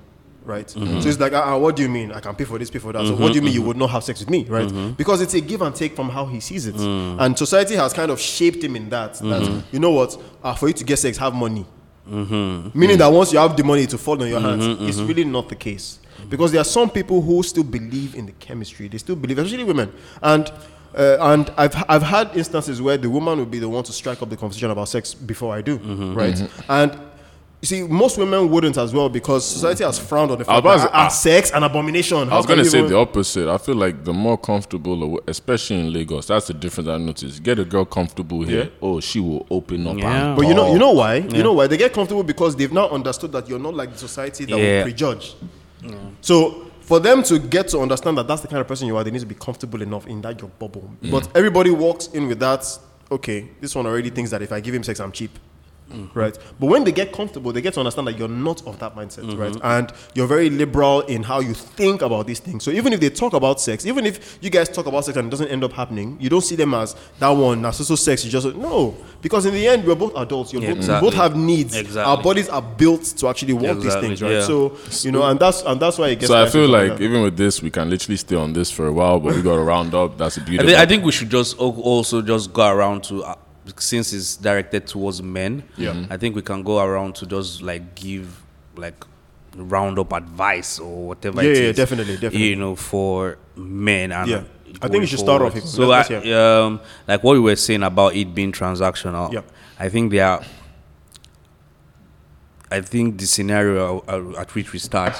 right? Mm-hmm. So it's like, ah, ah, what do you mean? I can pay for this, pay for that. So what do you mm-hmm. mean you would not have sex with me, right? Mm-hmm. Because it's a give and take from how he sees it, mm. and society has kind of shaped him in that. That you know what? Uh, for you to get sex, have money. Meaning mm. that once you have the money to fall on your hands, it's really not the case. Because there are some people who still believe in the chemistry. They still believe, especially women. And uh, and I've I've had instances where the woman would be the one to strike up the conversation about sex before I do, right? And You see, most women wouldn't as well because society has frowned on the fact that to- ah, sex an abomination. I was going to say the opposite. I feel like the more comfortable, especially in Lagos, that's the difference I noticed. Get a girl comfortable here, Yeah. oh, she will open up. Yeah. and But you know, you know why? You know why they get comfortable because they've now understood that you're not like the society that Yeah. will prejudge. So for them to get to understand that that's the kind of person you are, they need to be comfortable enough in that your bubble. But everybody walks in with that. Okay, this one already thinks that if I give him sex, I'm cheap. Right, but when they get comfortable, they get to understand that you're not of that mindset, right? And you're very liberal in how you think about these things. So even if they talk about sex, even if you guys talk about sex and it doesn't end up happening, you don't see them as that one, that's also sex. You just no, because in the end, we're both adults. You're Yeah, both, exactly. We both have needs. Exactly. Our bodies are built to actually want Exactly, these things, right? yeah. So you know, and that's and that's why it gets. So I feel like come even with this, we can literally stay on this for a while, but we got to round up. That's a I beautiful. think, I think we should just also just go around to uh, since it's directed towards men. Yeah. Mhm. I think we can go around to just like give like round up advice or whatever. Yeah, it yeah, is, definitely, definitely. You know, for men and Yeah. I think going you should start off So, I, um, like what we were saying about it being transactional. Yeah. I think there are. I think the scenario uh, at which we start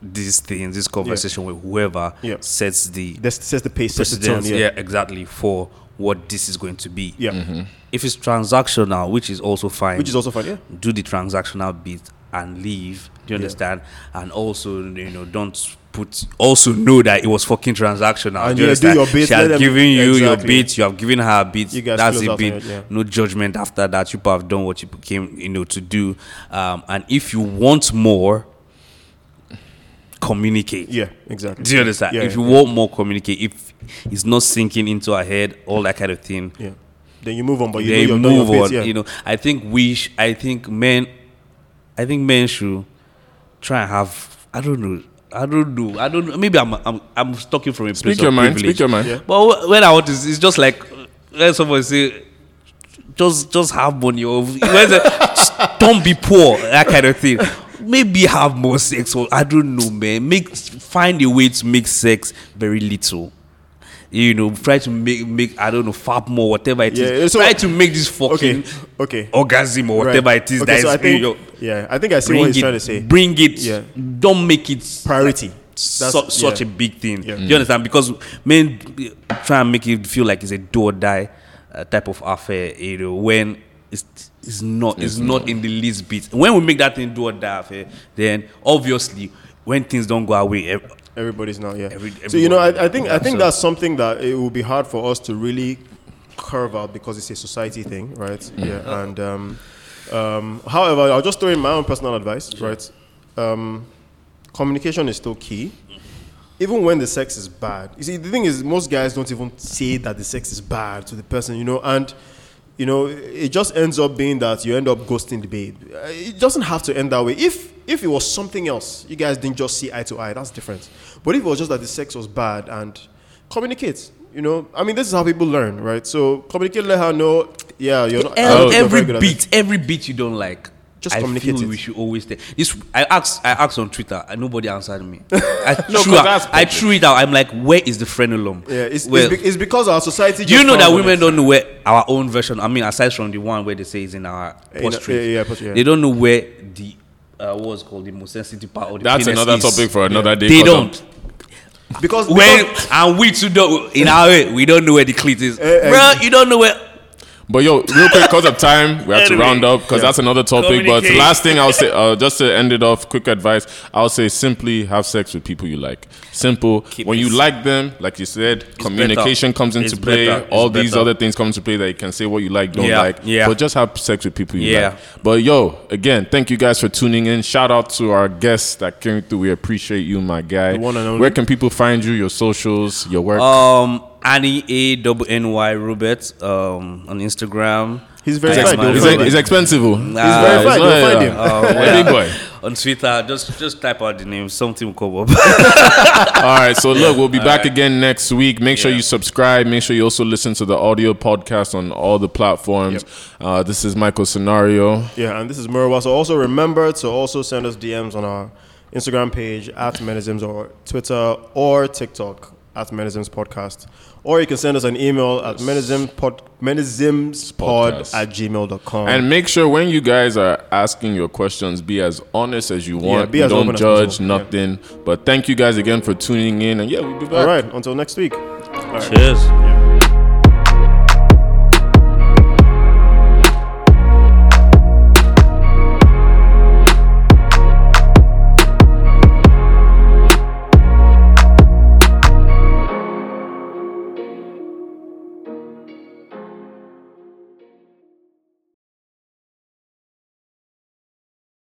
this thing, this conversation with whoever Yeah. sets the This sets the pace, sets the tone. Yeah, yeah. exactly, for what this is going to be. yeah, If it's transactional, which is also fine, which is also fun. Yeah, do the transactional bit and leave. Do you Yeah. understand? And also, you know, don't put. Also know that it was fucking transactional. And do you yeah, do your bit, She let has them- given you your Exactly. bit. You have given her a bit. You guys That's close a bit. on it, yeah. No judgment after that. You have done what you came, you know, to do. Um, and if you want more, communicate. yeah, exactly. Do you understand? Yeah, if you yeah. want more, communicate. If it's not sinking into her head, all that kind of thing, Yeah, then you move on, but you they know you've your move bit, on. yeah. You know, I think we. Sh- I think men. I think men should try and have. I don't know. I don't know. I don't know. Maybe I'm. I'm. I'm talking from a Speak place your of mind. privilege. Speak your mind. Yeah. But when I want to, it's just like when someone say, just just have money or when they- just don't be poor. That kind of thing. Maybe have more sex or I don't know, man. Make find a way to make sex very little. You know, try to make make I don't know fap more, whatever it is. Yeah, so- try to make this fucking Okay, okay. orgasm or Right. whatever it is Okay, that so is I think, you know, yeah, I think I see what he's it, trying to say. Bring it. Yeah. Don't make it Priority. su- That's- such yeah. a big thing. Yeah. Do you understand? Because men try and make it feel like it's a do or die uh, type of affair, you know, when it's it's not it's, not in the least bit. When we make that thing do or die affair, then obviously when things don't go away, ev- Everybody's now, yeah. Every- so you know, I, I think I think so- that's something that it will be hard for us to really curve out because it's a society thing, right? Yeah. And um, um, however, I'll just throw in my own personal advice, right? Um, communication is still key. Even when the sex is bad, you see, the thing is, most guys don't even say that the sex is bad to the person, you know, and you know, it just ends up being that you end up ghosting the babe. Uh, It doesn't have to end that way. If if it was something else, you guys didn't just see eye to eye. That's different. But if it was just that the sex was bad and communicate, you know, I mean, this is how people learn, right? So communicate, let her know. Yeah, you're not. I don't Ev- think you're every very good at beat, every beat you don't like. Just I communicate feel it. we should always take this. I asked, I asked on Twitter, and nobody answered me. I No, threw, 'cause out, I threw it out. I'm like, where is the frenulum? Yeah, it's, Well, it's, be- it's because our society. do you know that women it. don't know where our own version? I mean, aside from the one where they say is in our In a- yeah, yeah, prostate, yeah. they don't know where the uh, what's called the most sensitive part of the That's penis another is. topic for another day. They 'cause I'm- don't. Because When because- and we too don't in our way, we don't know where the clit is, Eh, eh. bro. You don't know where. But yo, real quick, because of time, we have to round up because that's another topic. But last thing I'll say, uh, just to end it off, quick advice: I'll say simply have sex with people you like. Simple. Keep when you it- like them, like you said, communication comes into It's play. better. All It's these better. other things come into play that you can say what you like, don't Yeah, like. yeah. But just have sex with people you Yeah. like. But yo, again, thank you guys for tuning in. Shout out to our guests that came through. We appreciate you, my guy. The one and only. Where can people find you? Your socials, your work. Um, Anny A double N Y Robert um on Instagram. He's very Text fine. my- They'll It's, find it's him. expensive. oh. He's Ah, very it's fine. not- They'll find him. Yeah, yeah. big boy. on Twitter. Just just type out the name. Something will come up. All right, so look, we'll be back again next week. Make sure Yeah. you subscribe. Make sure you also listen to the audio podcast on all the platforms. Uh, this is Michael Sonari. Yeah, and this is Murewa. So also remember to also send us DMs on our Instagram page at Menisms or Twitter or TikTok at Menisms podcast. Or you can send us an email at menismspod, menismspod Podcast. at gmail.com. And make sure when you guys are asking your questions, be as honest as you want. be We as don't open as judge possible. Yeah. nothing. But thank you guys again for tuning in. And yeah, we'll be back. All right, until next week. Cheers. Yeah.